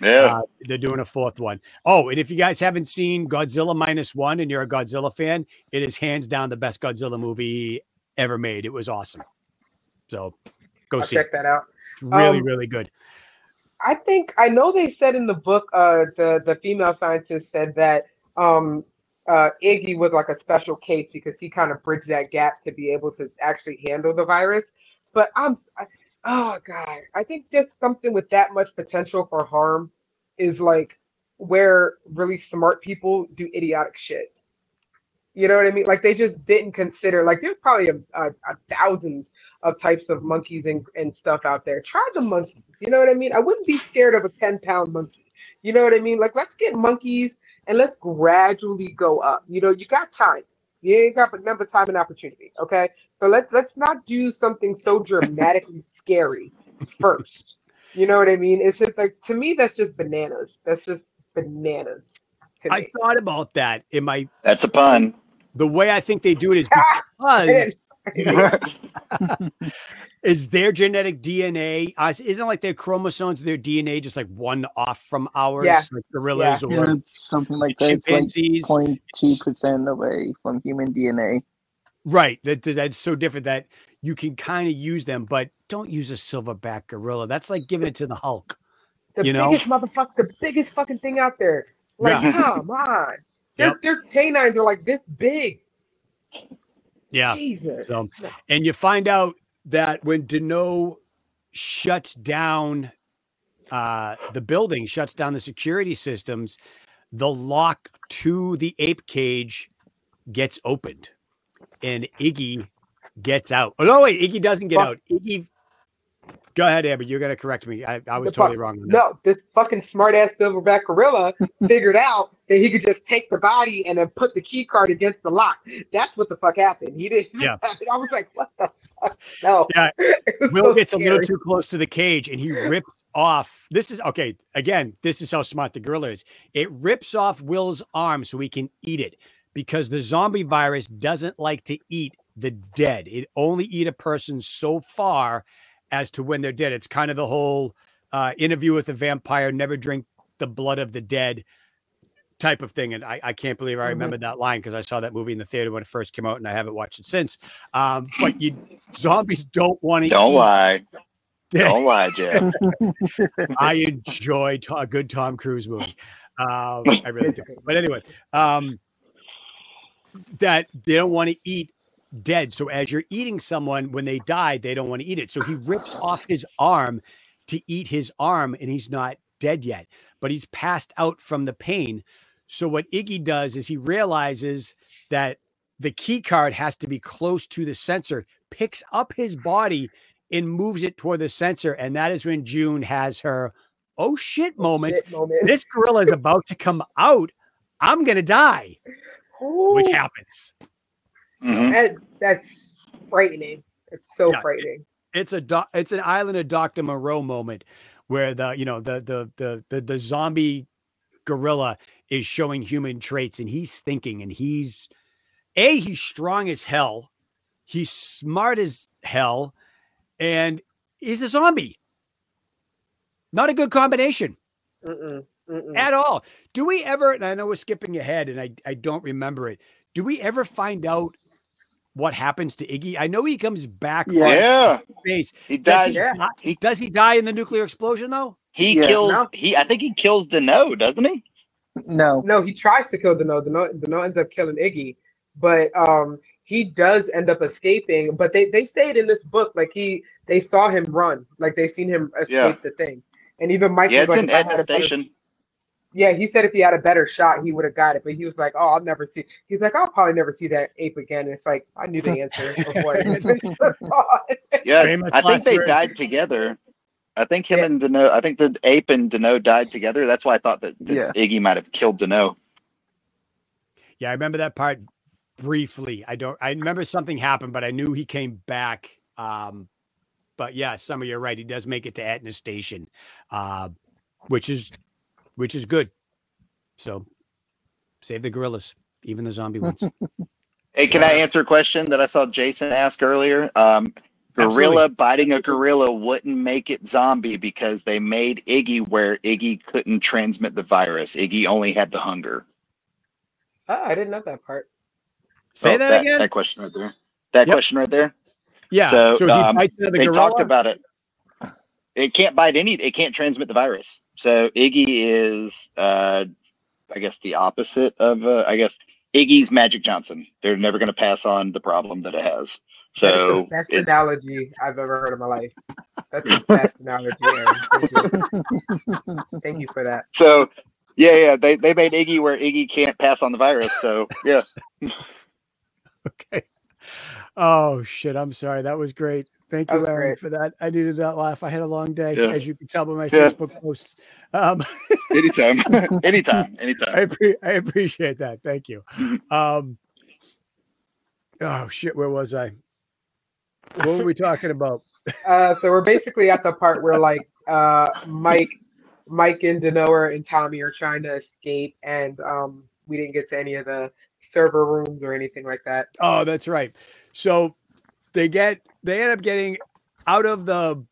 Yeah. Uh, they're doing a fourth one. Oh, and if you guys haven't seen Godzilla minus one and you're a Godzilla fan, it is hands down the best Godzilla movie ever made. It was awesome. So go I'll see it. check that out. It's really, Um, really good. I think I know they said in the book, uh, the the female scientist said that um, uh, Iggy was like a special case because he kind of bridged that gap to be able to actually handle the virus. But I'm, s- I, oh god, I think just something with that much potential for harm is like where really smart people do idiotic shit. You know what I mean? Like they just didn't consider. Like there's probably a, a, a thousands of types of monkeys and, and stuff out there. Try the monkeys. You know what I mean? I wouldn't be scared of a 10 pound monkey. You know what I mean? Like, let's get monkeys and let's gradually go up. You know, you got time. You ain't got but number time and opportunity. Okay. So let's let's not do something so dramatically scary first. You know what I mean? It's just like to me, that's just bananas. That's just bananas to I me. thought about that in my That's a pun. the way I think they do it is because is their genetic DNA uh, isn't like their chromosomes, their DNA just like one off from ours, Yeah. like gorillas Yeah, or it's something like that. It's like chimpanzees. 0.2% away from human DNA. Right. That that- that's so different that you can kind of use them, but don't use a silverback gorilla. That's like giving it to the Hulk. The You know? biggest motherfucker, the biggest fucking thing out there. Like, Yeah. come on. Their, Yep. their canines are like this big. Yeah. Jesus. So, and you find out that when Deneaux shuts down uh, the building, shuts down the security systems, the lock to the ape cage gets opened, and Iggy gets out. Oh no, wait, Iggy doesn't get Fuck. out. Iggy, go ahead, Amber. You're gonna correct me. I, I was The fuck- totally wrong. No, this fucking smart ass silverback gorilla figured out that he could just take the body and then put the key card against the lock. That's what the fuck happened. He didn't. Yeah. I was like, what the fuck? No. Yeah, Will so gets a little too close to the cage and he rips off. This is okay. Again, this is how smart the gorilla is. It rips off Will's arm so he can eat it because the zombie virus doesn't like to eat the dead. It only eat a person so far as to when they're dead. It's kind of the whole uh, interview with the vampire, never drink the blood of the dead type of thing. And I, I can't believe I Mhm. remember that line because I saw that movie in the theater when it first came out and I haven't watched it since. Um, but you zombies don't want to Don't eat lie. dead. Don't lie, Jeff. I enjoy to- a good Tom Cruise movie. Um, I really do. But anyway, um, that they don't want to eat dead. So as you're eating someone, when they die, they don't want to eat it. So he rips off his arm to eat his arm, and he's not dead yet, but he's passed out from the pain. So what Iggy does is he realizes that the key card has to be close to the sensor, picks up his body and moves it toward the sensor. And that is when June has her oh shit oh, moment. Shit moment. This gorilla is about to come out. I'm gonna die, which happens. Mhm. that, that's frightening. It's so Yeah, it- frightening. It's a doc, it's an Island of Doctor Moreau moment where the you know the the the the, the zombie gorilla is showing human traits and he's thinking and he's a he's strong as hell, he's smart as hell, and he's a zombie. Not a good combination. Mm-mm, mm-mm. at all. Do we ever? And I know we're skipping ahead, and I I don't remember it. Do we ever find out what happens to Iggy? I know he comes back. Yeah. on Yeah, Space. he Does dies. he, Yeah. die, He- does he die in the nuclear explosion though? He Yeah. kills. No. He. I think he kills Deneaux, doesn't he? No. No, he tries to kill Deneaux. Deneaux, Deneaux ends up killing Iggy, but um, he does end up escaping. But they, they say it in this book, like he they saw him run, like they seen him escape Yeah. the thing. And even Mike, Yeah, it's like, in Edna had better-" Station. Yeah, he said if he had a better shot, he would have got it. But he was like, "Oh, I'll never see." He's like, "I'll probably never see that ape again." It's like I knew the answer before. Yeah, I think they died together. I think him Yeah. and Deneaux. I think the ape and Deneaux died together. That's why I thought that, that Yeah. Iggy might have killed Deneaux. Yeah, I remember that part briefly. I don't. I remember something happened, but I knew he came back. Um, but yeah, some of you're right. He does make it to Etna Station, uh, which is which is good. So save the gorillas, even the zombie ones. Hey, can I answer a question that I saw Jason ask earlier? Um, gorilla Absolutely. biting a gorilla wouldn't make it zombie because they made Iggy where Iggy couldn't transmit the virus. Iggy only had the hunger. oh, I didn't know that part. Say Oh, that, again. That question right there. That Yep. question right there. yeah. so, So, he um, bites into they gorilla. talked about it. It can't bite any. It can't transmit the virus. So Iggy is, uh, I guess, the opposite of. Uh, I guess Iggy's Magic Johnson. They're never going to pass on the problem that it has. That is So the best it, analogy I've ever heard in my life. That's the best analogy. Aaron. Thank you. Thank you for that. so yeah, yeah. They they made Iggy where Iggy can't pass on the virus. So yeah. Okay. Oh shit! I'm sorry. That was great. Thank you, was Aaron, great. for that. I needed that laugh. I had a long day, Yeah. as you can tell by my Yeah. Facebook posts. Um, Anytime, anytime, I, anytime. I appreciate that. Thank you. Um, oh shit! Where was I? What were we talking about? Uh, so we're basically at the part where like uh, Mike, Mike and Deneaux and Tommy are trying to escape, and um, we didn't get to any of the server rooms or anything like that. Oh, that's right. So they get they end up getting out of the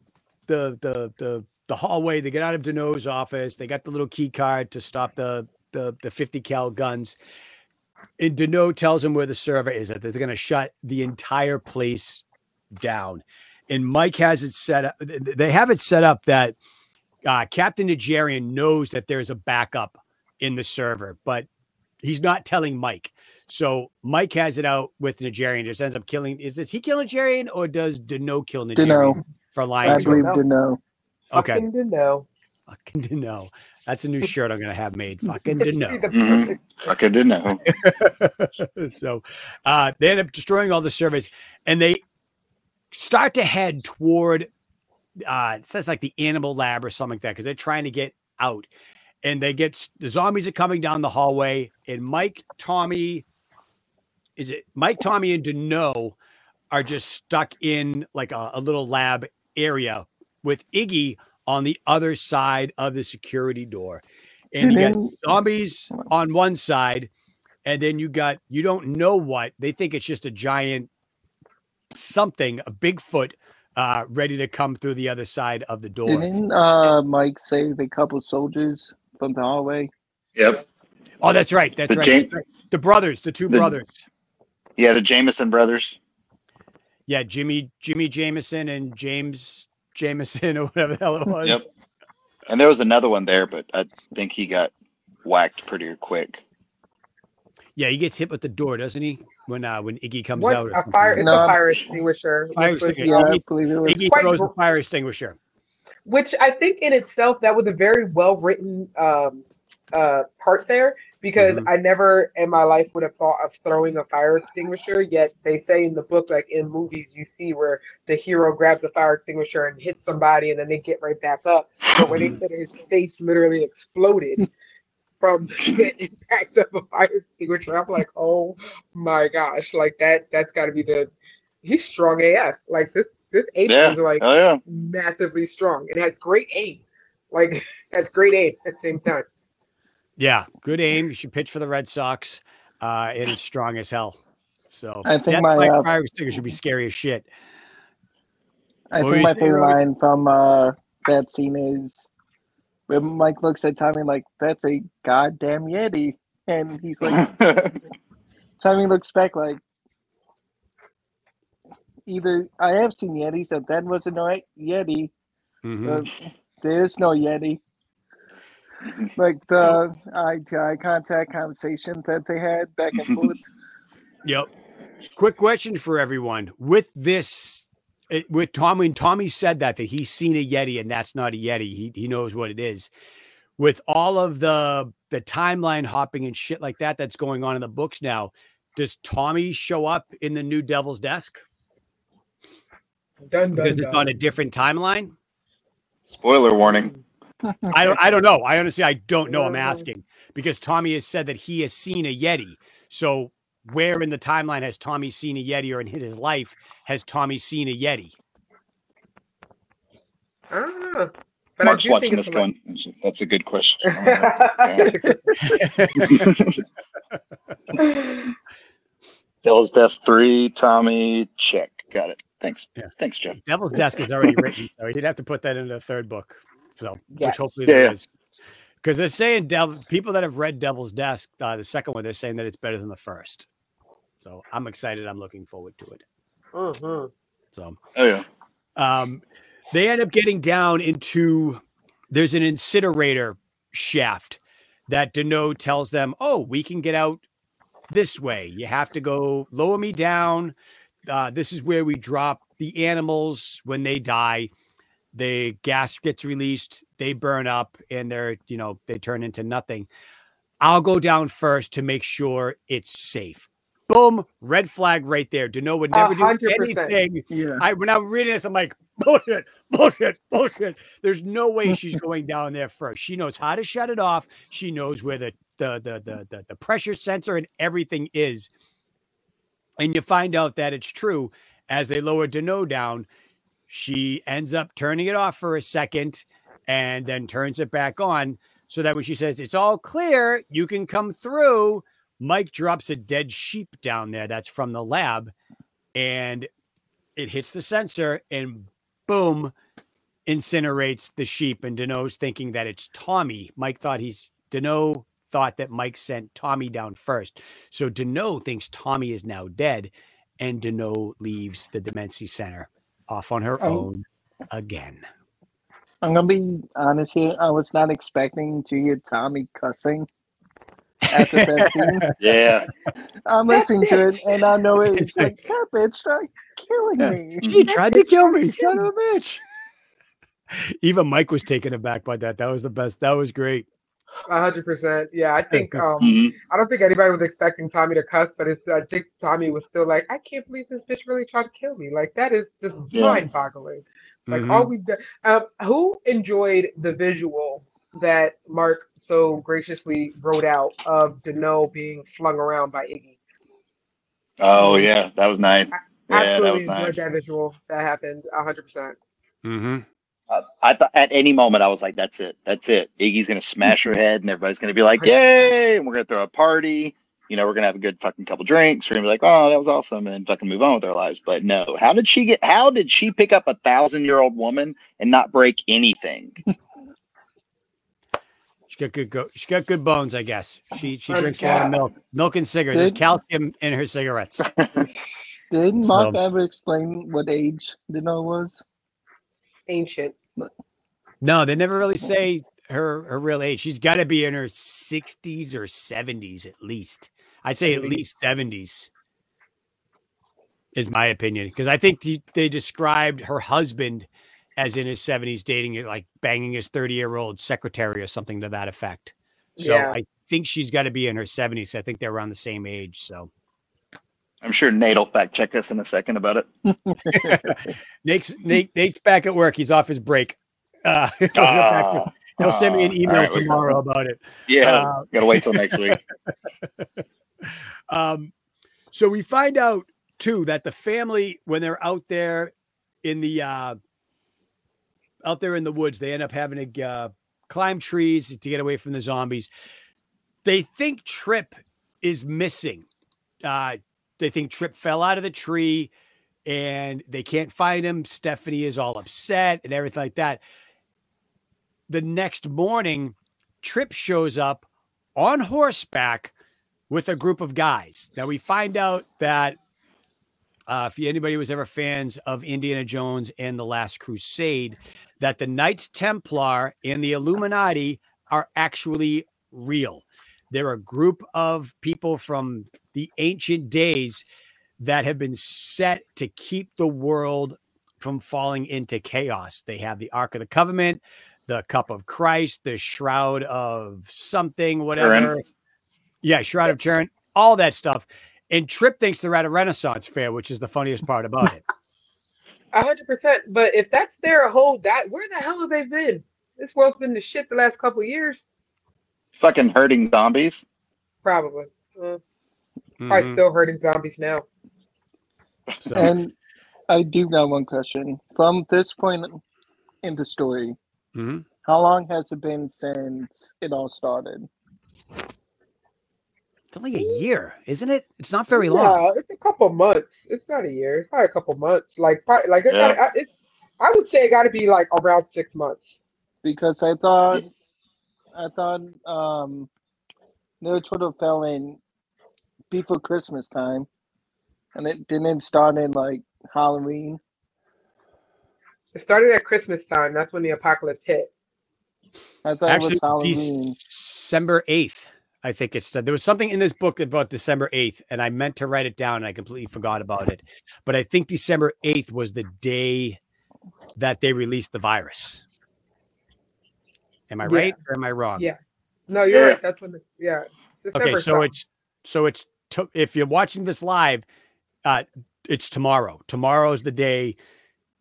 the the the the hallway. They get out of Deneaux's office. They got the little key card to stop the the the 50 cal guns. and Deneaux tells them where the server is, that they're going to shut the entire place down. And Mike has it set up. They have it set up that uh, Captain Nigerian knows that there's a backup in the server, but he's not telling Mike. So Mike has it out with Nigerian, just ends up killing. Is does he kill Nigerian or does Deneaux kill Nigerian Deneaux. for I lying? to him? believe know. Okay, Fucking Deneaux. fucking Deneaux. That's a new shirt I'm gonna have made. Fucking It's Fucking the Mhm. perfect- Fuck, I didn't know. so uh, they end up destroying all the servers and they start to head toward uh it says like the animal lab or something like that because they're trying to get out and they get the zombies are coming down the hallway and mike tommy is it mike tommy and Deneaux are just stuck in like a, a little lab area with iggy on the other side of the security door and you got Didn't- zombies on one side and then you got you don't know what they think it's just a giant something a bigfoot uh ready to come through the other side of the door Didn't uh, Mike save a couple soldiers from the hallway? Yep. oh that's right that's The right Jam- that's right. the brothers the two the- brothers Yeah, the Jameson brothers. yeah jimmy jimmy jameson and james jameson or whatever the hell it was Yep. And there was another one there, but I think he got whacked pretty quick. yeah he gets hit with the door doesn't he when uh when iggy comes What out a fire! It's No. a fire extinguisher, Fire which, was- extinguisher. Yeah, I Iggy- believe it was. iggy throws br- the fire extinguisher which I think in itself that was a very well written um, uh, part there because Mhm. I never in my life would have thought of throwing a fire extinguisher. Yet they say in the book, like in movies, you see where the hero grabs a fire extinguisher and hits somebody, and then they get right back up. But when they said his face literally exploded from the impact of a fire extinguisher, I'm like, oh my gosh, like that. That's got to be the. He's strong AF. Like this. This ape Yeah. is like Oh yeah. massively strong. It has great aim. Like has great aim at the same time. Yeah good aim you should pitch for the red sox uh and it's strong as hell so I think death my, by uh, fire extinguisher should be scary as shit I What think my favorite line from uh, that scene is when Mike looks at Tommy like, "That's a goddamn yeti," and he's like, Tommy looks back like, "Either I have seen yetis, and that was a no yeti. Mhm. Uh, there is no yeti." Like the eye to eye contact conversation that they had back and forth. Yep. Quick question for everyone. With this, it, with Tommy, when Tommy said that, that he's seen a Yeti and that's not a Yeti, he, he knows what it is. With all of the the timeline hopping and shit like that that's going on in the books now, does Tommy show up in the new Devil's Desk Dun, dun, because it's dun. on a different timeline? Spoiler warning. I don't. I don't know. I honestly, I don't know. I'm asking because Tommy has said that he has seen a Yeti. So where in the timeline has Tommy seen a Yeti, or in his life has Tommy seen a Yeti? Ah, but I Mark's do watching this it's going. "That's a- That's a good question. Devil's Desk three. Tommy check. Got it. Thanks. Yeah. Thanks, Jeff. Devil's Desk is already written, so he'd have to put that into the third book. So, Yeah. which hopefully Yeah, there yeah. is. Because they're saying Devil, people that have read Devil's Desk, uh, the second one, they're saying that it's better than the first. So I'm excited. I'm looking forward to it. Mhm. So Oh yeah. um, they end up getting down into there's an incinerator shaft that Deneaux tells them, "Oh, we can get out this way. You have to go lower me down. Uh, this is where we drop the animals when they die. The gas gets released, they burn up, and they're you know they turn into nothing. I'll go down first to make sure it's safe." Boom, red flag right there. Deneaux would never do hundred percent. anything Yeah. I when I'm reading this, I'm like, bullshit, bullshit, bullshit. There's no way she's going down there first. She knows how to shut it off. She knows where the the the the the, the pressure sensor and everything is. And you find out that it's true as they lower Deneaux down. She ends up turning it off for a second and then turns it back on so that when she says it's all clear, you can come through. Mike drops a dead sheep down there that's from the lab and it hits the sensor and boom incinerates the sheep and Deneaux's thinking that it's Tommy. Mike thought he's Deneaux thought that Mike sent Tommy down first. So Deneaux thinks Tommy is now dead, and Deneaux leaves the Demency Center off on her Um, own again. I'm gonna be honest here. I was not expecting to hear Tommy cussing after that scene. Yeah. I'm That listening to it, and I know it's It's like that bitch tried killing Yeah. me. She tried to kill me, son of a bitch. Even Mike was taken aback by that. That was the best. That was great. A hundred percent. Yeah, I think um Mhm. I don't think anybody was expecting Tommy to cuss, but it's I think Tommy was still like, I can't believe this bitch really tried to kill me. Like that is just Yeah. mind boggling. Like Mhm. all we done. Um, who enjoyed the visual that Mark so graciously wrote out of Deneaux being flung around by Iggy? Oh yeah, that was nice. Yeah, that was enjoyed nice. that visual that happened. A hundred percent. Mhm. Uh, I thought at any moment I was like, "That's it, that's it." Iggy's gonna smash her head, and everybody's gonna be like, "Yay!" And we're gonna throw a party. You know, we're gonna have a good fucking couple drinks. We're gonna be like, "Oh, that was awesome," and fucking move on with our lives. But no, how did she get? How did she pick up a thousand year old woman and not break anything? She got good. Go- she got good bones, I guess. She she drinks a lot of milk, milk and cigarettes. There's calcium in her cigarettes. Did Mark So- ever explain what age Deneaux was? Ancient. No, they never really say her her real age. She's got to be in her 60s or 70s at least. I'd say at least 70s. Is my opinion because I think the- they described her husband as in his 70s dating it like banging his 30 year old secretary or something to that effect. So Yeah. I think she's got to be in her 70s. I think they're around the same age. So I'm sure Nate will fact check us in a second about it. Nate's Nate, Nate's back at work. He's off his break. Uh, he'll, get back to- Ah, he'll send me an ah, email right, tomorrow about it. Yeah, Uh, gotta wait till next week. Um, so we find out too that the family, when they're out there in the uh, out there in the woods, they end up having to uh, climb trees to get away from the zombies. They think Trip is missing. Uh, they think Trip fell out of the tree, and they can't find him. Stephanie is all upset and everything like that. The next morning, Trip shows up on horseback with a group of guys. Now we find out that uh, if anybody was ever fans of Indiana Jones and the Last Crusade, that the Knights Templar and the Illuminati are actually real. They're a group of people from the ancient days that have been set to keep the world from falling into chaos. They have the Ark of the Covenant, the Cup of Christ, the Shroud of something, whatever. Turin. Yeah, Shroud of Turin, all that stuff. And Trip thinks they're at a Renaissance fair, which is the funniest part about it. A hundred percent. But if that's their whole that where the hell have they been? This world's been the shit the last couple of years. Fucking hurting zombies. Probably. Uh, Probably Mhm. still hurting zombies now. So, And I do got one question. From this point in the story, mhm. how long has it been since it all started? It's only a year, isn't it? It's not very long. Yeah, it's a couple months. It's not a year. It's probably a couple months. Like, probably, like Yeah. gotta- I- it's. I would say it got to be like around six months. Because I thought, I thought, um, Ninja Turtle fell in before Christmas time, and it didn't start in like Halloween. It started at Christmas time. That's when the apocalypse hit. I thought Actually, it was Halloween. December 8th. I think it's there was something in this book about December 8th, and I meant to write it down and I completely forgot about it. But I think December 8th was the day that they released the virus. Am I Yeah. right or am I wrong? Yeah. No, you're Yeah. right. That's when. The, yeah. It's Okay, so something. it's so it's to, if you're watching this live, uh, it's tomorrow. Tomorrow is the day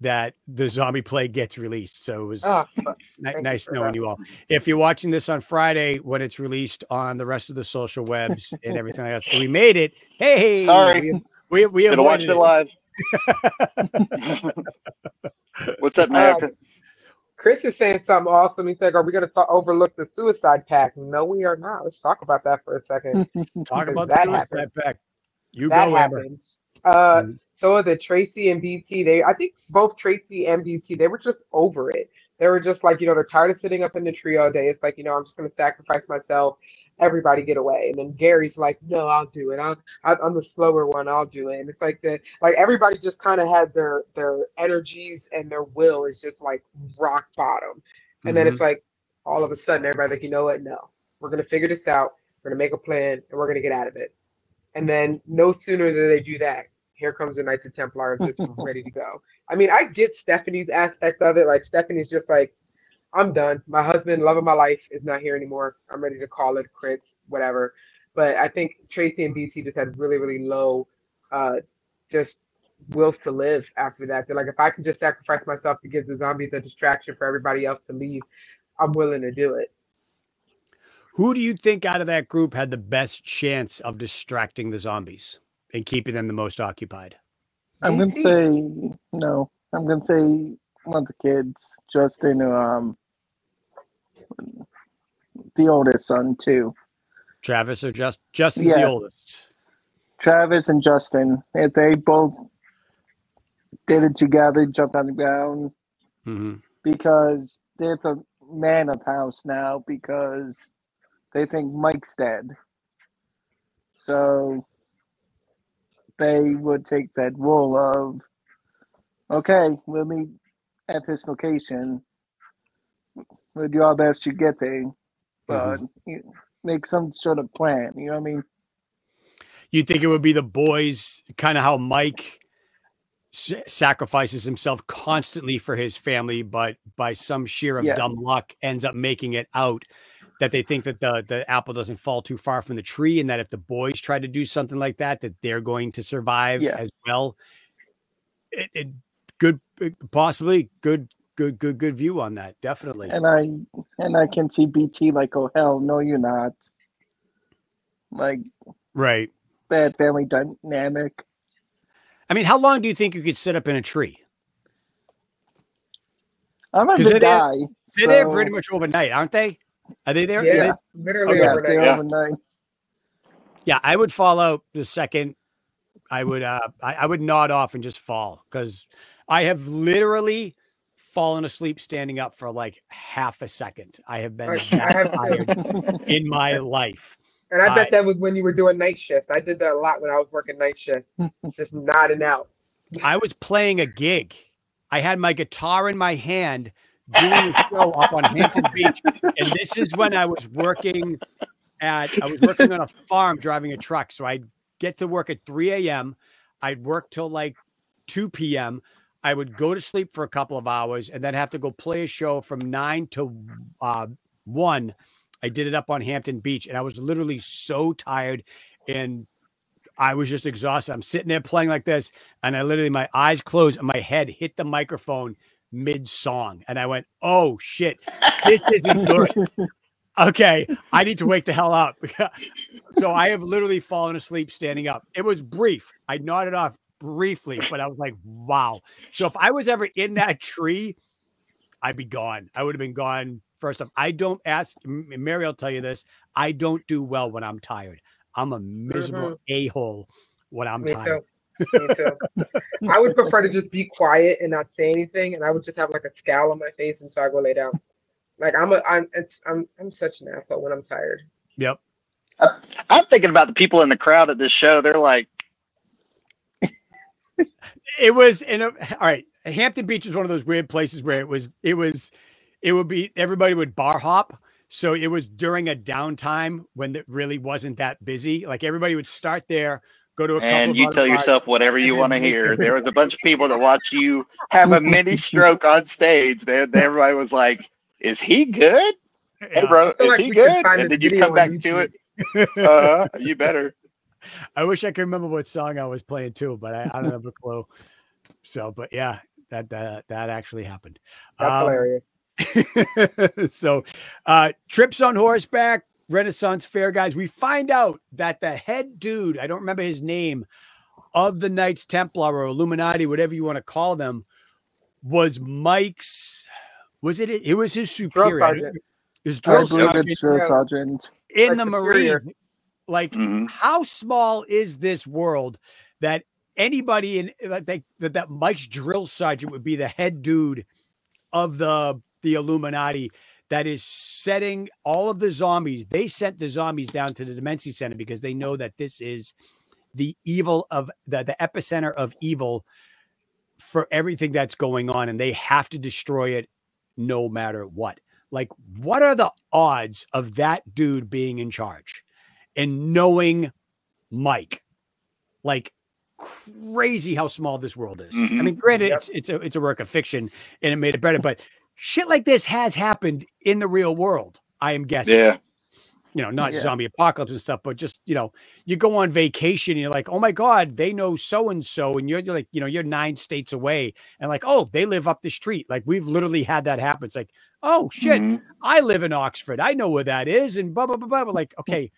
that the zombie play gets released. So it was Ah, ni- thank you nice knowing that. you all. If you're watching this on Friday when it's released on the rest of the social webs and everything like that, we made it. Hey, Sorry. we we, we have watched avoided it live. What's up, Mac? Chris is saying something awesome. He's like, "Are we going to overlook the suicide pact?" No, we are not. Let's talk about that for a second. Talk about that the happened. suicide pact. You that go, Amber. happened. Uh, Mhm. so the Tracy and BT, they I think both Tracy and BT, they were just over it. They were just like, you know, they're tired of sitting up in the tree all day. It's like, you know, I'm just gonna sacrifice myself. Everybody get away. And then Gary's like, no, I'll do it. I'll, I'm the slower one. I'll do it. And it's like that, like everybody just kind of had their their energies and their will is just like rock bottom. And mm-hmm. then it's like all of a sudden everybody's like, you know what? No, we're gonna figure this out. We're gonna make a plan and we're gonna get out of it. And then no sooner do they do that, here comes the Knights of Templar just ready to go. I mean, I get Stephanie's aspect of it. Like Stephanie's just like, I'm done. My husband, love of my life, is not here anymore. I'm ready to call it quits, whatever. But I think Tracy and BT just had really, really low, uh, just wills to live after that. They're like, if I can just sacrifice myself to give the zombies a distraction for everybody else to leave, I'm willing to do it. Who do you think out of that group had the best chance of distracting the zombies and keeping them the most occupied? I'm gonna say no. I'm gonna say one of the kids, Justin, um, the oldest son too. Travis or just Justin's yeah. the oldest. Travis and Justin, if they both did it together, jumped on the ground, mm-hmm. because they're the man of the house now because they think Mike's dead. So they would take that role of, okay, we'll meet at this location. We'll do our best to get there, but mm-hmm. make some sort of plan. You know what I mean? You think it would be the boys, kind of how Mike sacrifices himself constantly for his family, but by some sheer of yeah. dumb luck ends up making it out. That they think that the the apple doesn't fall too far from the tree, and that if the boys try to do something like that, that they're going to survive yeah. as well. It, it good, possibly good, good, good, good view on that. Definitely. And I and I can see BT like, oh hell, no, you're not. Like, right. Bad family dynamic. I mean, how long do you think you could sit up in a tree? I'm a good guy. They're, so... there pretty much overnight, aren't they? Are they there? Yeah, they... literally okay. overnight. Yeah. overnight. Yeah, I would fall out the second. I would uh I, I would nod off and just fall because I have literally fallen asleep standing up for like half a second. I have been tired in my life. And I bet that was when you were doing night shift. I did that a lot when I was working night shift, just nodding out. I was playing a gig. I had my guitar in my hand doing a show up on Hampton Beach. And this is when I was working at, I was working on a farm driving a truck. So I'd get to work at 3 a.m. I'd work till like 2 p.m. I would go to sleep for a couple of hours and then have to go play a show from nine to uh, one. I did it up on Hampton Beach and I was literally so tired and I was just exhausted. I'm sitting there playing like this and I literally, my eyes closed and my head hit the microphone mid song. And I went, oh shit, this isn't good. okay, I need to wake the hell up. so I have literally fallen asleep standing up. It was brief. I nodded off briefly, but I was like, wow. So if I was ever in that tree, I'd be gone. I would have been gone first off. I don't ask Mary, I'll tell you this. I don't do well when I'm tired. I'm a miserable mm-hmm. a-hole when I'm Me tired. Too. Me too. I would prefer to just be quiet and not say anything, and I would just have like a scowl on my face until I go lay down. Like I'm a, I'm, it's, I'm, I'm such an asshole when I'm tired. Yep. I'm thinking about the people in the crowd at this show. They're like, it was in a all right. Hampton Beach is one of those weird places where it was it was it would be everybody would bar hop. So it was during a downtime when it really wasn't that busy. Like everybody would start there, go to a and you tell yourself whatever you want to hear. There was a bunch of people that watched you have a mini stroke on stage. There, everybody was like, "Is he good? Hey, bro, is he good?" And did you come back to it? Uh, you better. I wish I could remember what song I was playing too, but I, I don't have a clue. So, but yeah, that that that actually happened. That's um, hilarious. so, uh, trips on horseback, Renaissance Fair guys. We find out that the head dude, I don't remember his name, of the Knights Templar or Illuminati, whatever you want to call them, was Mike's. Was it? It was his superior. His drill sergeant, sergeant in like the Marine. Like, mm-hmm. how small is this world that anybody in that that that Mike's drill sergeant would be the head dude of the the Illuminati? that is setting all of the zombies. They sent the zombies down to the Demency Center because they know that this is the evil of the, the epicenter of evil for everything that's going on, and they have to destroy it no matter what. Like, what are the odds of that dude being in charge and knowing Mike? Like, crazy how small this world is. I mean, granted, Yep. it's it's a it's a work of fiction and it made it better, but shit like this has happened in the real world. I am guessing. Yeah. You know, not Yeah. zombie apocalypse and stuff, but just you know, you go on vacation and you're like, oh my god, they know so and so, and you're, you're like, you know, you're nine states away, and like, oh, they live up the street. Like we've literally had that happen. It's like, oh shit, Mhm. I live in Oxford. I know where that is, and blah blah blah blah. But like, okay,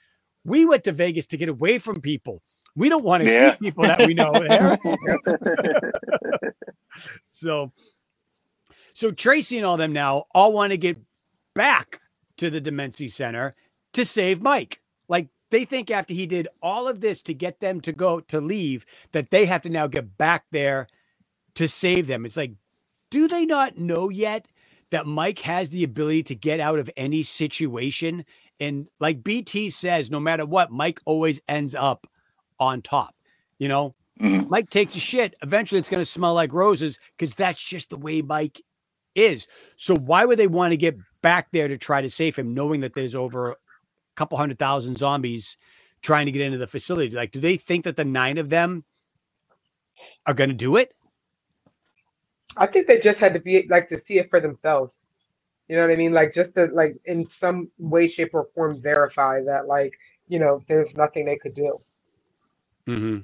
we went to Vegas to get away from people. We don't want to Yeah. see people that we know there. So, so Tracy and all them now all want to get back to the Demency Center to save Mike. Like they think after he did all of this to get them to go to leave, that they have to now get back there to save them. It's like, do they not know yet that Mike has the ability to get out of any situation? And like BT says, no matter what, Mike always ends up on top. You know, Mhm. Mike takes a shit. Eventually, it's going to smell like roses because that's just the way Mike is. So, why would they want to get back there to try to save him, knowing that there's over a couple hundred thousand zombies trying to get into the facility? Like, do they think that the nine of them are going to do it? I think they just had to be like to see it for themselves. You know what I mean? Like just to like in some way, shape, or form verify that like you know there's nothing they could do. Mm-hmm.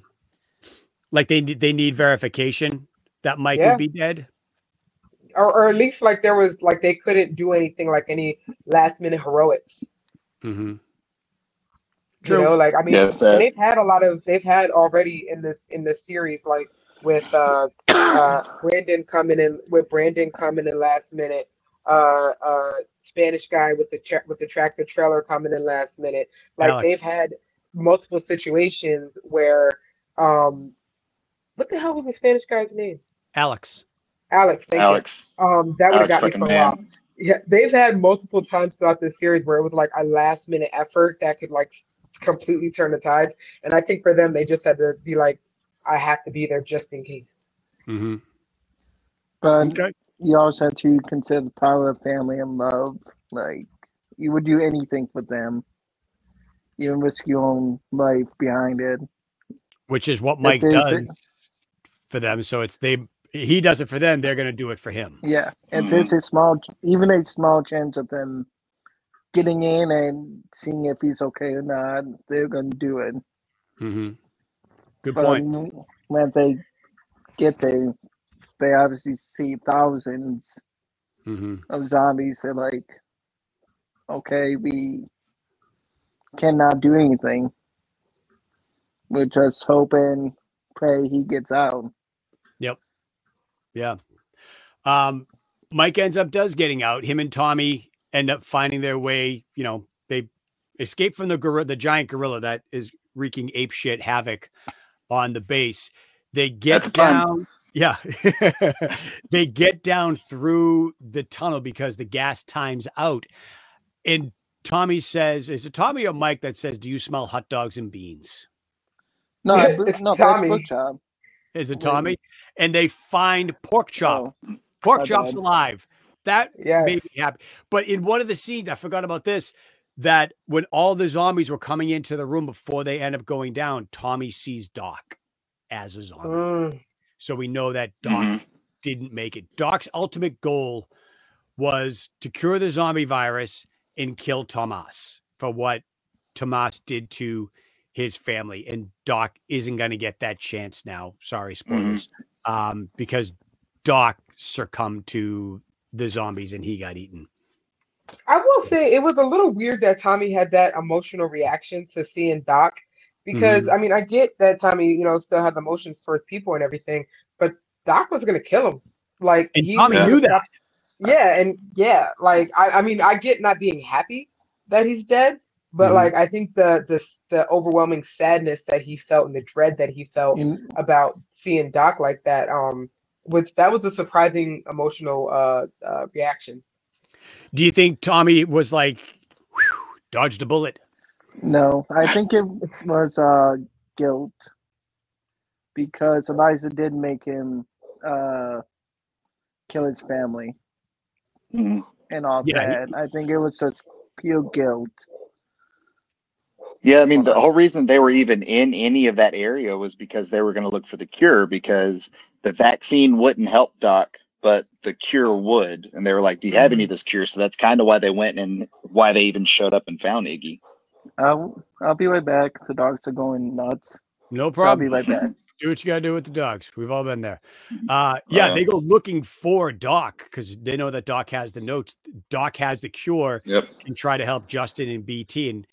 Like they they need verification that Mike Yeah. would be dead. Or, or at least like there was like they couldn't do anything like any last minute heroics. Mm-hmm. You know, like I mean, Yes, they've had a lot of they've had already in this in this series like with uh uh Brandon coming in with Brandon coming in last minute, uh uh Spanish guy with the tra- with the tractor trailer coming in last minute. Like Alec. they've had multiple situations where um what the hell was the Spanish guy's name? Alex. Alex. Thank you. Alex. Um, that would have Alex got me for a while. Yeah, they've had multiple times throughout this series where it was like a last minute effort that could like completely turn the tides. And I think for them, they just had to be like, I have to be there just in case. Mm-hmm. But Okay. You also have to consider the power of family and love. Like you would do anything for them. You risk your own life behind it. Which is what Mike there's a- does for them. So it's they he does it for them. They're going to do it for him. Yeah, if there's a small, even a small chance of them getting in and seeing if he's okay or not, they're going to do it. Mm-hmm. Good But point. when they get there, they obviously see thousands Mm-hmm. of zombies. They're like, okay, we cannot do anything. We're just hoping, pray he gets out. Yep. Yeah. Um, Mike ends up does getting out. Him and Tommy end up finding their way. You know, they escape from the gorilla, the giant gorilla that is wreaking ape shit havoc on the base. They get That's fun. Down. Yeah. they get down through the tunnel because the gas times out. And Tommy says, is it Tommy or Mike that says, Do you smell hot dogs and beans? No, Yeah, it's no, that's Tommy. book job. Is it Tommy? And they find pork chop. Oh, pork chop's bad. alive. That Yeah. made me happy. But in one of the scenes, I forgot about this. That when all the zombies were coming into the room before they end up going down, Tommy sees Doc as a zombie. Mm, So we know that Doc Mhm. didn't make it. Doc's ultimate goal was to cure the zombie virus and kill Tomas for what Tomas did to his family. And Doc isn't going to get that chance now. Sorry, spoilers. Um, because Doc succumbed to the zombies and he got eaten. I will say it was a little weird that Tommy had that emotional reaction to seeing Doc because I mean I get that Tommy you know still had emotions towards people and everything, but Doc was gonna kill him. Like And he Tommy knew that. Yeah, and yeah, like I, I mean I get not being happy that he's dead, but Mhm. like I think the the the overwhelming sadness that he felt and the dread that he felt you- about seeing Doc like that um was that was a surprising emotional uh, uh reaction. Do you think Tommy was like dodged a bullet? No, I think it was uh, guilt because Eliza did make him uh, kill his family Mhm. and all Yeah, he- that. I think it was just pure guilt. Yeah, I mean, the whole reason they were even in any of that area was because they were going to look for the cure because the vaccine wouldn't help Doc, but the cure would. And they were like, Do you have any of this cure? So that's kind of why they went and why they even showed up and found Iggy. I'll I'll be right back. The dogs are going nuts. No So I'll problem. be right back. Do what you got to do with the dogs. We've all been there. Uh, yeah, Uh, they go looking for Doc because they know that Doc has the notes. Doc has the cure Yep. and try to help Justin and BT. And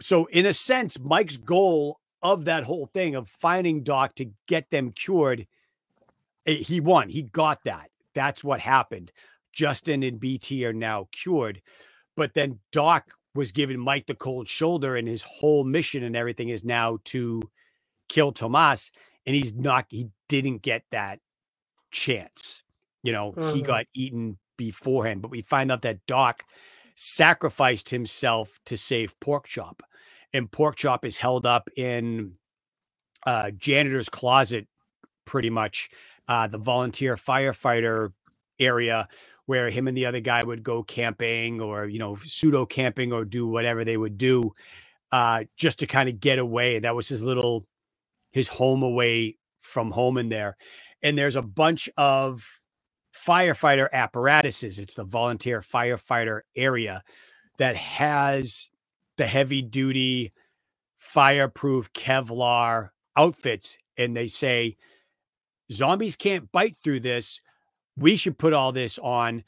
so, in a sense, Mike's goal of that whole thing of finding Doc to get them cured, eh, he won. He got that. That's what happened. Justin and BT are now cured. But then Doc was giving Mike the cold shoulder, and his whole mission and everything is now to kill Tomas. And he's not, he didn't get that chance. You know, he Mhm. got eaten beforehand. But we find out that Doc sacrificed himself to save Pork Chop. And Pork Chop is held up in uh, janitor's closet, pretty much, uh, the volunteer firefighter area where him and the other guy would go camping or, you know, pseudo camping or do whatever they would do uh, just to kind of get away. That was his little, his home away from home in there. And there's a bunch of firefighter apparatuses. It's the volunteer firefighter area that has the heavy duty fireproof Kevlar outfits. And they say, zombies can't bite through this. We should put all this on.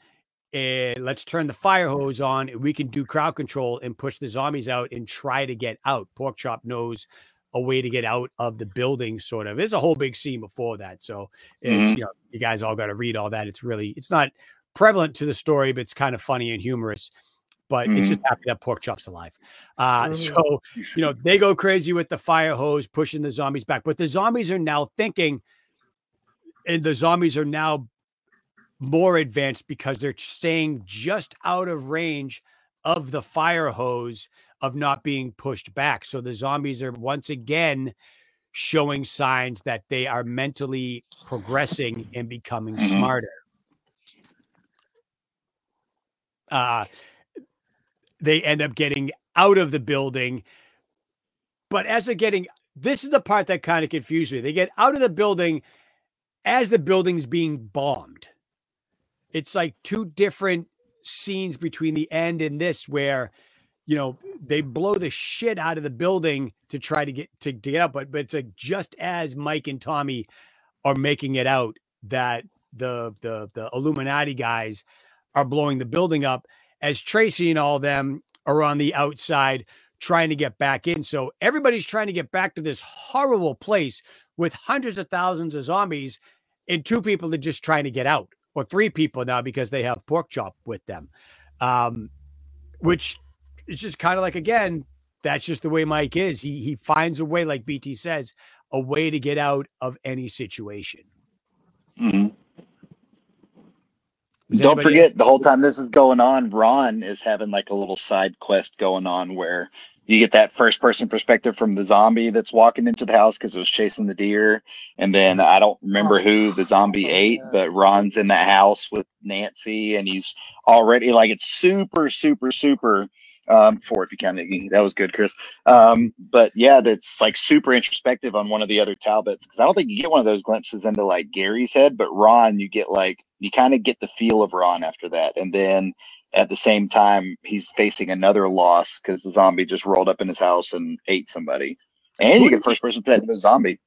And let's turn the fire hose on. And we can do crowd control and push the zombies out and try to get out. Pork Chop knows a way to get out of the building, sort of. There's a whole big scene before that. So it's, Mhm. you know, you guys all got to read all that. It's really, it's not prevalent to the story, but it's kind of funny and humorous. But it's just happy that pork chop's alive. Uh. So, you know, they go crazy with the fire hose, pushing the zombies back. But the zombies are now thinking, and the zombies are now more advanced because they're staying just out of range of the fire hose of not being pushed back. So the zombies are once again showing signs that they are mentally progressing and becoming Mhm. smarter. Uh, they end up getting out of the building. But as they're getting, this is the part that kind of confused me. They get out of the building as the building's being bombed. It's like two different scenes between the end and this where you know they blow the shit out of the building to try to get to, to get out but but it's like just as mike and tommy are making it out that the the the illuminati guys are blowing the building up as tracy and all them are on the outside trying to get back in. So everybody's trying to get back to this horrible place with hundreds of thousands of zombies and two people are just trying to get out or three people now because they have pork chop with them um which is just kind of like again that's just the way mike is he he finds a way like bt says a way to get out of any situation Mm-hmm. Don't forget, the whole time this is going on, Ron is having like a little side quest going on where you get that first person perspective from the zombie that's walking into the house because it was chasing the deer. And then I don't remember who the zombie ate, but Ron's in that house with Nancy and he's already like it's super, super, super. Um, four if you count it. That was good, Chris. Um, but yeah, that's like super introspective on one of the other Talbots because I don't think you get one of those glimpses into like Gary's head, but Ron, you get like you kind of get the feel of Ron after that, and then at the same time he's facing another loss because the zombie just rolled up in his house and ate somebody, and you get first person pet the zombie.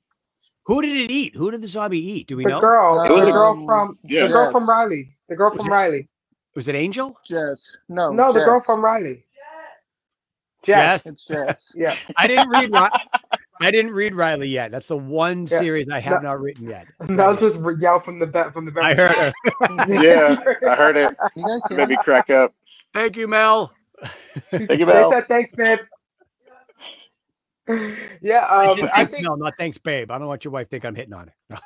who did it eat who did the zombie eat do we know The know girl, It was the a- girl from Yeah. the girl Yes. from Riley, the girl Was from it- Riley. was it angel Jess. No. No, the girl from Riley. Jess. Jess? It's Jess. Yeah. i didn't read Ri- i didn't read riley yet that's the one Yeah. series i have No. not written yet Mel just re- yelled from the back from the back. i heard her Yeah, I heard it. You guys hear Made me me? crack up. thank you mel Thank you, Mel. said thanks, babe. Yeah, I um, said I think no not thanks babe i don't want your wife to think i'm hitting on her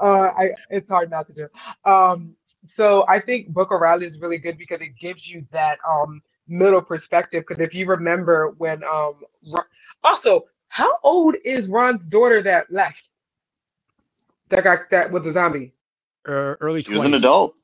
uh, I, it's hard not to do. Um, so I think Book of Riley is really good because it gives you that um middle perspective. Because if you remember when um Ron, also how old is Ron's daughter that left? That got that was a zombie. Er, early She was an adult.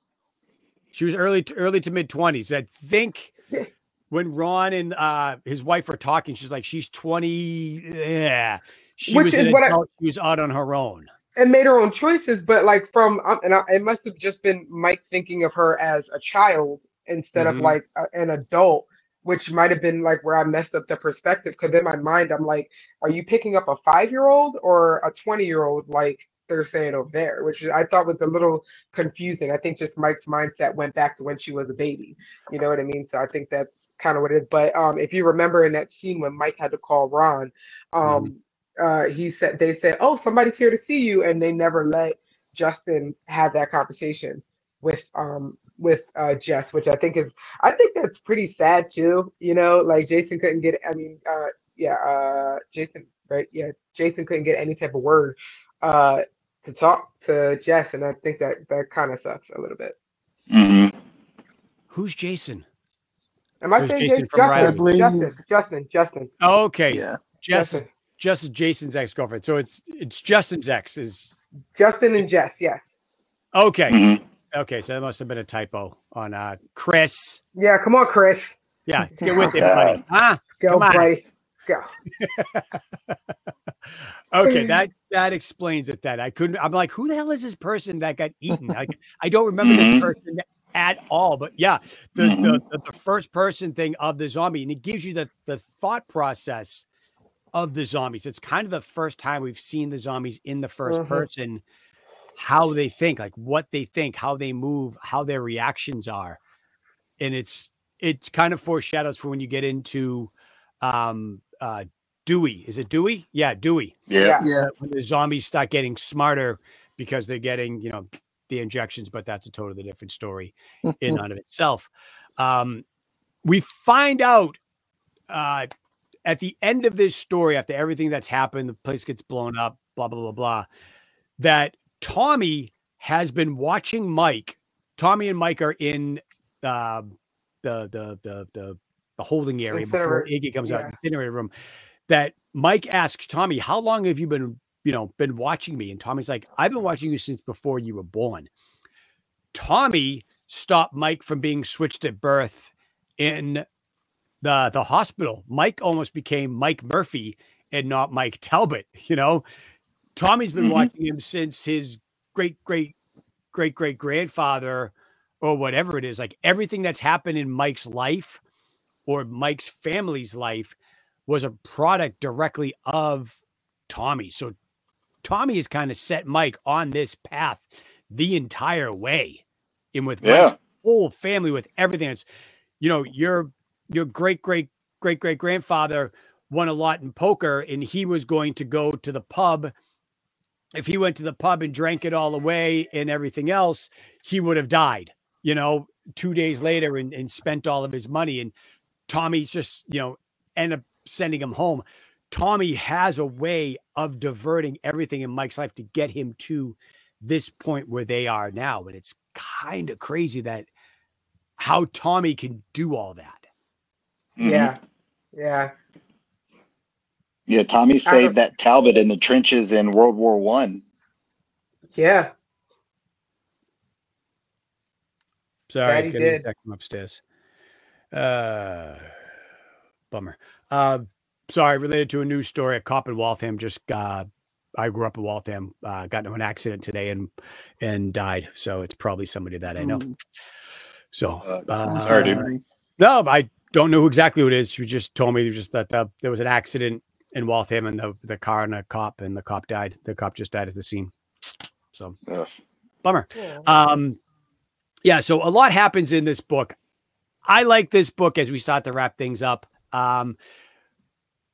She was early to early to mid twenties. I think when Ron and uh, his wife are talking, she's like, she's twenty. Yeah, she Which was an is what I- she was out on her own. and made her own choices, but like from um, and I, it must have just been Mike thinking of her as a child instead of Mhm. like a, an adult, which might have been like where I messed up the perspective. Because in my mind, I'm like, are you picking up a five year old or a twenty year old? Like they're saying over there, which I thought was a little confusing. I think just Mike's mindset went back to when she was a baby. You know what I mean? So I think that's kind of what it is. But um, if you remember in that scene when Mike had to call Ron, um, uh, he said they said, "Oh, somebody's here to see you," and they never let Justin have that conversation with um with uh Jess, which I think is I think that's pretty sad too. You know, like Jason couldn't get. I mean, uh, yeah, uh, Jason, right? Yeah, Jason couldn't get any type of word uh to talk to Jess, and I think that that kind of sucks a little bit. hmm Who's Jason? Am I Who's saying Jason Jason? from Riley? Justin, Justin, Justin, Justin, Oh, okay, Yeah. Jess, Justin, Jess is Jason's ex girlfriend. So it's it's Justin's ex. Is Justin, and Jess. Yes. okay. hmm Okay, so that must have been a typo on uh Chris. Yeah. Come on, Chris. Yeah, let's get with it, buddy. Huh? Go, Come on. Bryce. Go. Okay, that that explains it. That I couldn't. I'm like, who the hell is this person that got eaten? I, I don't remember this Mhm. person at all. But yeah, the, the the the first person thing of the zombie, and it gives you the the thought process of the zombies. It's kind of the first time we've seen the zombies in the 1st Mhm. person, how they think, like what they think, how they move, how their reactions are, and it's it kind of foreshadows for when you get into um uh Dewey. Is it Dewey? Yeah, Dewey. Yeah. Yeah. When the zombies start getting smarter because they're getting, you know, the injections, but that's a totally different story in and of itself. Um, we find out uh, at the end of this story, after everything that's happened, the place gets blown up, blah blah blah blah, that Tommy has been watching Mike. Tommy and Mike are in uh, the the the the the holding area before Iggy comes out, yeah. incinerator room. That Mike asks Tommy, "How long have you been, you know, been watching me?" And Tommy's like, "I've been watching you since before you were born." Tommy stopped Mike from being switched at birth in the the hospital. Mike almost became Mike Murphy and not Mike Talbot. You know, Tommy's been Mhm. watching him since his great great great great grandfather or whatever it is. Like everything that's happened in Mike's life or Mike's family's life was a product directly of Tommy. So Tommy has kind of set Mike on this path the entire way. And with Yeah. Mike's whole family, with everything that's, you know, your your great great great great grandfather won a lot in poker and he was going to go to the pub. If he went to the pub and drank it all away and everything else, he would have died, you know, two days later and, and spent all of his money. And Tommy just, you know, end up sending him home. Tommy has a way of diverting everything in Mike's life to get him to this point where they are now. And it's kind of crazy that how Tommy can do all that. Mhm. Yeah. Yeah. Yeah. Tommy saved that Talbot in the trenches in World War One. Yeah. Sorry, That he couldn't did. check him upstairs. Uh, bummer. Uh, sorry, related to a news story. A cop in Waltham just uh, I grew up in Waltham. Uh, got into an accident today and and died. So it's probably somebody that I know. Mm. So Uh, uh, sorry, dude. no, I don't know exactly who it is. She just told me just that the, there was an accident in Waltham and the the car and a cop and the cop died. The cop just died at the scene. So Ugh. bummer. Yeah. Um, yeah, so a lot happens in this book. I like this book as we start to wrap things up. Um,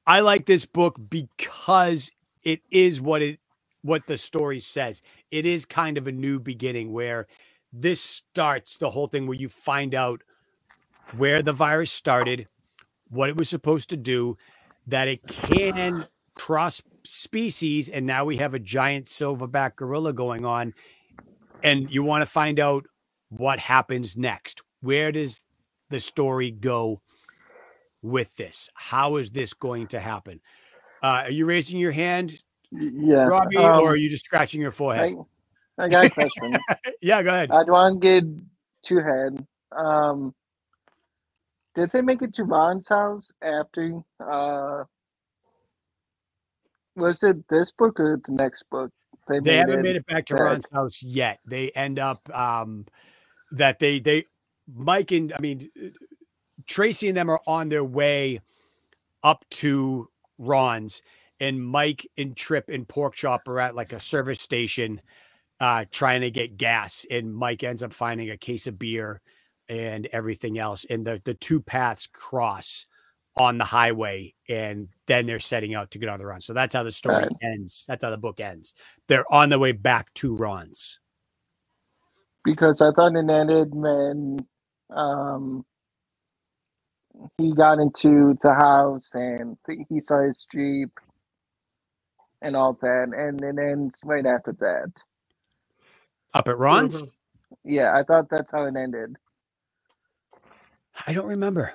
I like this book because it is what it what the story says. It is kind of a new beginning where this starts the whole thing where you find out where the virus started, what it was supposed to do, that it can cross species, and now we have a giant silverback gorilla going on and you want to find out what happens next? Where does the story go with this? How is this going to happen? Uh, are you raising your hand, Yeah. Robbie, um, or are you just scratching your forehead? I, I got a question. yeah, go ahead. I don't want to get too ahead. Um, did they make it to Ron's house after? Uh, was it this book or the next book? They haven't made it back to back. Ron's house yet. They end up um, that they they Mike and I mean Tracy and them are on their way up to Ron's, and Mike and Trip and Pork Chop are at like a service station uh, trying to get gas, and Mike ends up finding a case of beer and everything else, and the the two paths cross on the highway, and then they're setting out to get on the run. So that's how the story Right. ends. That's how the book ends. They're on their way back to Ron's. because I thought it ended when um, he got into the house and he saw his jeep and all that, and it ends right after that. Up at Ron's? Mhm. Yeah, I thought that's how it ended. I don't remember.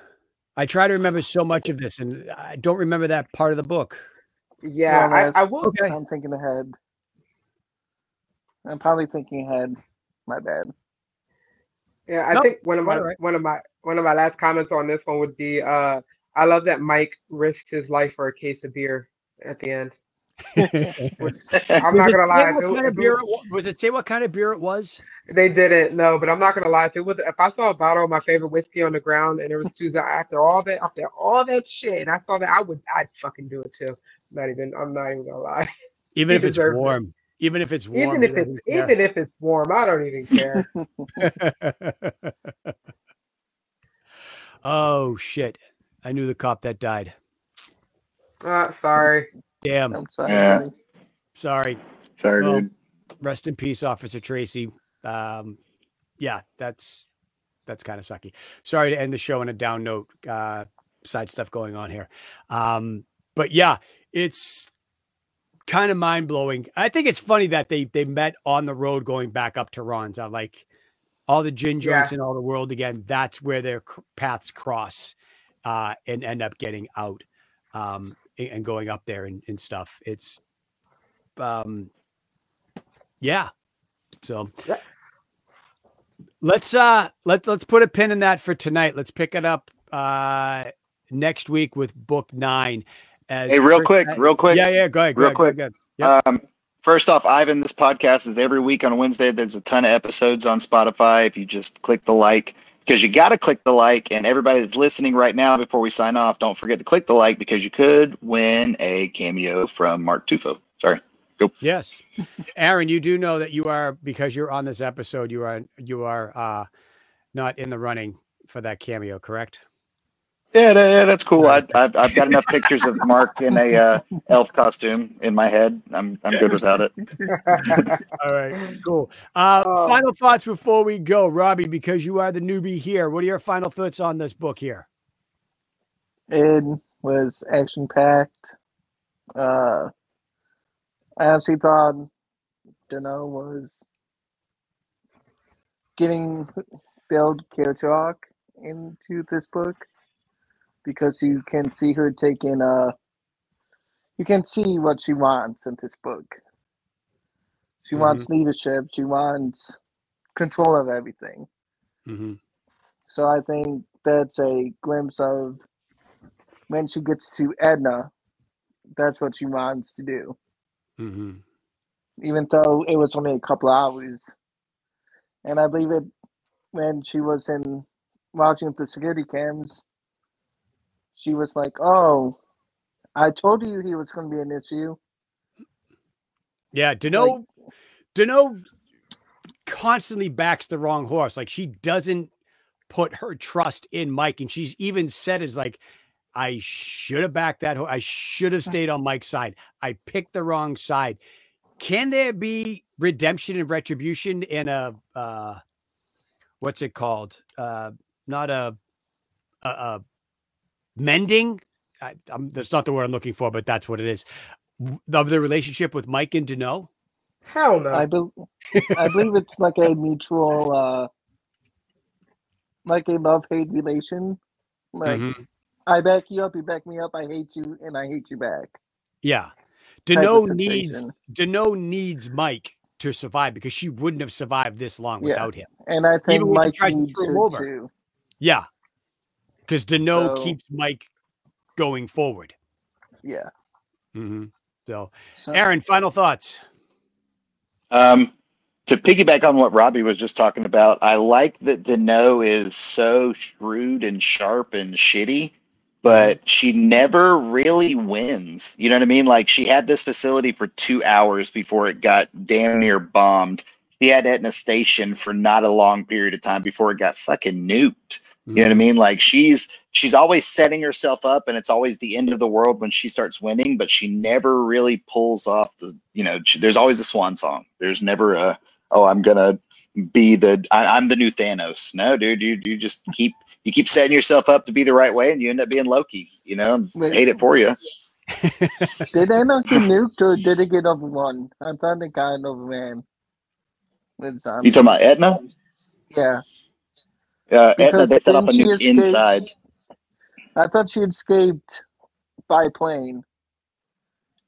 I try to remember so much of this, and I don't remember that part of the book. Yeah, Well, I, I that's- will. Okay. I'm thinking ahead. I'm probably thinking ahead. My bad. Yeah, I Nope, think one of my all right. one of my one of my last comments on this one would be uh I love that Mike risked his life for a case of beer at the end. I'm not gonna lie. what it- kind of if it beer was- it was it say what kind of beer it was? They didn't know, but I'm not gonna lie. If it was, if I saw a bottle of my favorite whiskey on the ground and there was Tuesday after all that, after all that shit, and I saw that, I would, I'd fucking do it too. Not even, I'm not even gonna lie. Even He if it's deserves it. warm. Even if it's warm. even if it's, doesn't care. even if it's warm, I don't even care. oh shit. I knew the cop that died. uh, sorry. Damn. I'm sorry. Yeah. Sorry. Sorry, Well, dude. Rest in peace, Officer Tracy. Um, yeah, that's that's kind of sucky. Sorry to end the show on a down note. Uh, side stuff going on here. Um, but yeah, it's kind of mind blowing. I think it's funny that they they met on the road going back up to Ron's. I like all the gin joints in all the world again. That's where their cr- paths cross uh, and end up getting out um, and, and going up there and, and stuff. It's um, yeah. So Yeah. let's uh let's let's put a pin in that for tonight. Let's pick it up uh next week with book nine. As Hey, real Chris- quick, real quick. Yeah, yeah, go ahead. Go real ahead, go ahead, quick. go ahead. Yep. Um, first off, Ivan, this podcast is every week on Wednesday. There's a ton of episodes on Spotify. If you just click the like, because you got to click the like, and everybody that's listening right now, before we sign off, don't forget to click the like because you could win a cameo from Mark Tufo. Sorry. Go. Yes. Aaron, you do know that you are because you're on this episode, you are you are uh not in the running for that cameo, correct? Yeah, that- yeah, that's cool. I, I've, I've got enough pictures of Mark in a uh, elf costume in my head. I'm I'm good without it. All right, cool. Uh Oh. final thoughts before we go, Robbie, because you are the newbie here. What are your final thoughts on this book here? It was action packed. Uh, I honestly thought Deneaux was getting Bill Kilchok into this book because you can see her taking uh you can see what she wants in this book. She wants leadership, she wants control of everything. Mm-hmm. So I think that's a glimpse of when she gets to Etna, that's what she wants to do. Mm-hmm. Even though it was only a couple hours. And I believe it when she was in watching the security cams, she was like, Oh, I told you he was gonna be an issue. Yeah, Deneaux Deneaux constantly backs the wrong horse. Like she doesn't put her trust in Mike, and she's even said is like, I should have backed that. Ho- I should have stayed on Mike's side. I picked the wrong side. Can there be redemption and retribution in a uh, what's it called? Uh, not a a, a mending. I, I'm, that's not the word I'm looking for, but that's what it is. Of the relationship with Mike and Deneaux. Hell no. I bel I believe it's like a mutual uh like a love hate relation. Like Mhm. I back you up, you back me up. I hate you, and I hate you back. Yeah. Deneaux needs. Dano needs Mike to survive because she wouldn't have survived this long Yeah. without him. And I think Even Mike tries to throw him her over. too. Yeah. Because Deneaux So- keeps Mike going forward. Yeah. hmm So, So, Aaron, final thoughts. Um, to piggyback on what Robbie was just talking about, I like that Deneaux is so shrewd and sharp and shitty, but she never really wins. You know what I mean? Like she had this facility for two hours before it got damn near bombed. She had Etna Station for not a long period of time before it got fucking nuked. You know what I mm-hmm. mean? Like she's she's always setting herself up, and it's always the end of the world when she starts winning. But she never really pulls off the. You know, she, there's always a swan song. There's never a oh I'm gonna be the I, I'm the new Thanos. No, dude, you you just keep you keep setting yourself up to be the right way, and you end up being Loki. You know, Wait. hate it for you. did they not get nuked or did it get overrun? I thought it got overran. With You zombies. talking about Etna? Yeah. Uh, Etna, they set up a didn't she nuke escape? inside. I thought she escaped by plane.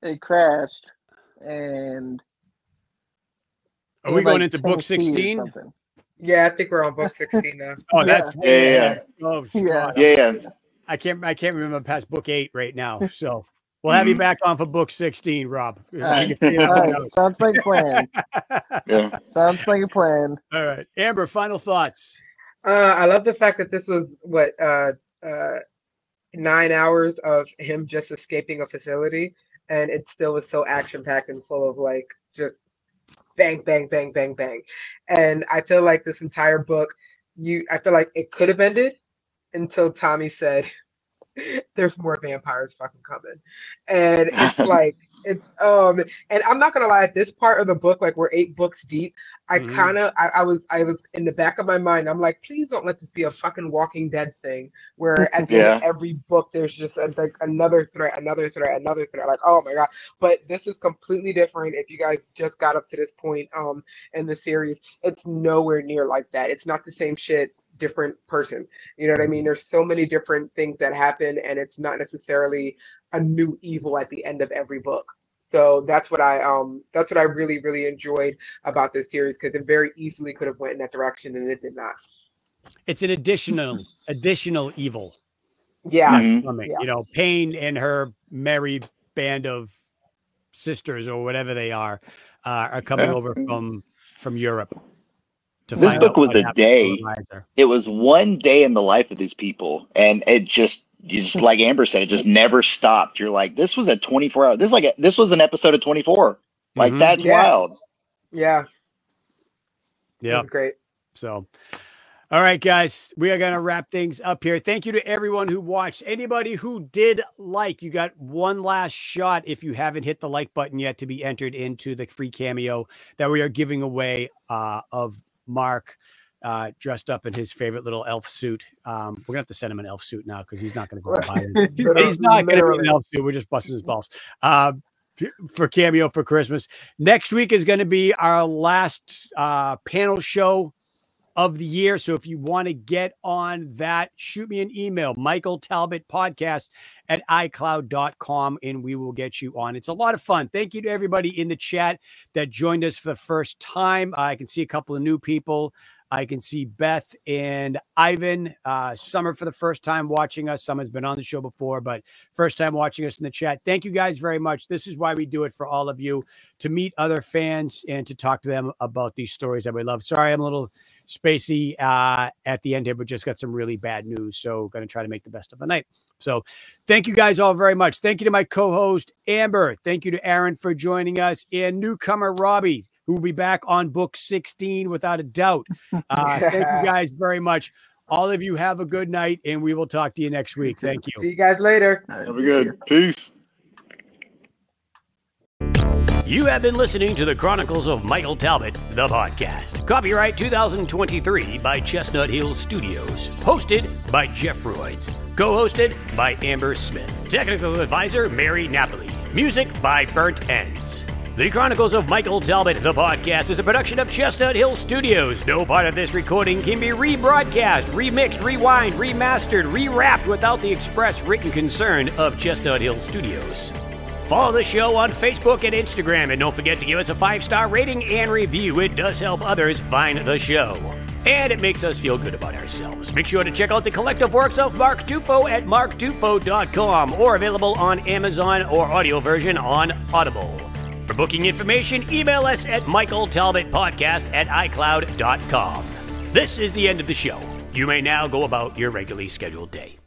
It crashed and Are we in, going like, into book 16? Yeah, I think we're on book 16 now. Oh, that's Yeah, yeah, yeah. Oh, Yeah. Yeah, yeah. I can't I can't remember past book eight right now. So we'll have you Mhm. back on for book 16, Rob. All right. You can figure All that right. Sounds like a plan. yeah. Sounds like a plan. All right. Amber, final thoughts. Uh, I love the fact that this was what uh, uh, nine hours of him just escaping a facility, and it still was so action packed and full of like just bang, bang, bang, bang, bang. And I feel like this entire book, you, I feel like it could have ended until Tommy said, "There's more vampires fucking coming," and it's like it's um, and I'm not gonna lie, at this part of the book, like we're eight books deep. I Mhm. kind of, I, I was, I was in the back of my mind. I'm like, please don't let this be a fucking Walking Dead thing, where at the end of every book there's just a, like another threat, another threat, another threat. Like, oh my god! But this is completely different. If you guys just got up to this point, um, in the series, it's nowhere near like that. It's not the same shit, different person. You know what I mean? There's so many different things that happen, and it's not necessarily a new evil at the end of every book. So that's what I um that's what I really really enjoyed about this series because it very easily could have went in that direction and it did not. It's an additional additional evil Yeah, Mhm. Yeah. You know, Pain and her merry band of sisters or whatever they are uh, are coming Yeah. over from from Europe. To This find book out was a day. It was one day in the life of these people and it just just like amber said it just never stopped you're like this was a 24 hour this is like a, this was an episode of 24 like Mhm. that's Yeah. wild yeah, Yeah. great. So, all right, guys, we are going to wrap things up here. Thank you to everyone who watched. Anybody who did like, you got one last shot if you haven't hit the like button yet to be entered into the free cameo that we are giving away uh, of Mark uh, dressed up in his favorite little elf suit. Um, we're going to have to send him an elf suit now because he's not going to go buy it. He's not going to be an elf suit. We're just busting his balls. Um, for cameo for Christmas. Next week is going to be our last uh, panel show of the year. So if you want to get on that, shoot me an email, Michael Talbot Podcast at iCloud.com, and we will get you on. It's a lot of fun. Thank you to everybody in the chat that joined us for the first time. I can see a couple of new people. I can see Beth and Ivan. Uh, Summer for the first time watching us. Summer's been on the show before, but first time watching us in the chat. Thank you guys very much. This is why we do it for all of you to meet other fans and to talk to them about these stories that we love. Sorry, I'm a little spacey uh, at the end here, but just got some really bad news. So, going to try to make the best of the night. So, thank you guys all very much. Thank you to my co host, Amber. Thank you to Aaron for joining us and newcomer, Robbie, who will be back on book 16 without a doubt. Uh, thank you guys very much. All of you have a good night, and we will talk to you next week. Thank you. See you guys later. have a good peace You have been listening to the Chronicles of Michael Talbot, the podcast. Copyright 2023 by Chestnut Hill Studios. Hosted by Jeff Royds. Co hosted by Amber Smith. Technical advisor Mary Napoli. Music by Burnt Ends. The Chronicles of Michael Talbot, the podcast, is a production of Chestnut Hill Studios. No part of this recording can be rebroadcast, remixed, rewind, remastered, rewrapped without the express written concern of Chestnut Hill Studios. Follow the show on Facebook and Instagram, and don't forget to give us a five star rating and review. It does help others find the show. And it makes us feel good about ourselves. Make sure to check out the collective works of Mark Tufo at marktufo.com or available on Amazon or audio version on Audible. For booking information, email us at michaeltalbotpodcast at icloud.com. This is the end of the show. You may now go about your regularly scheduled day.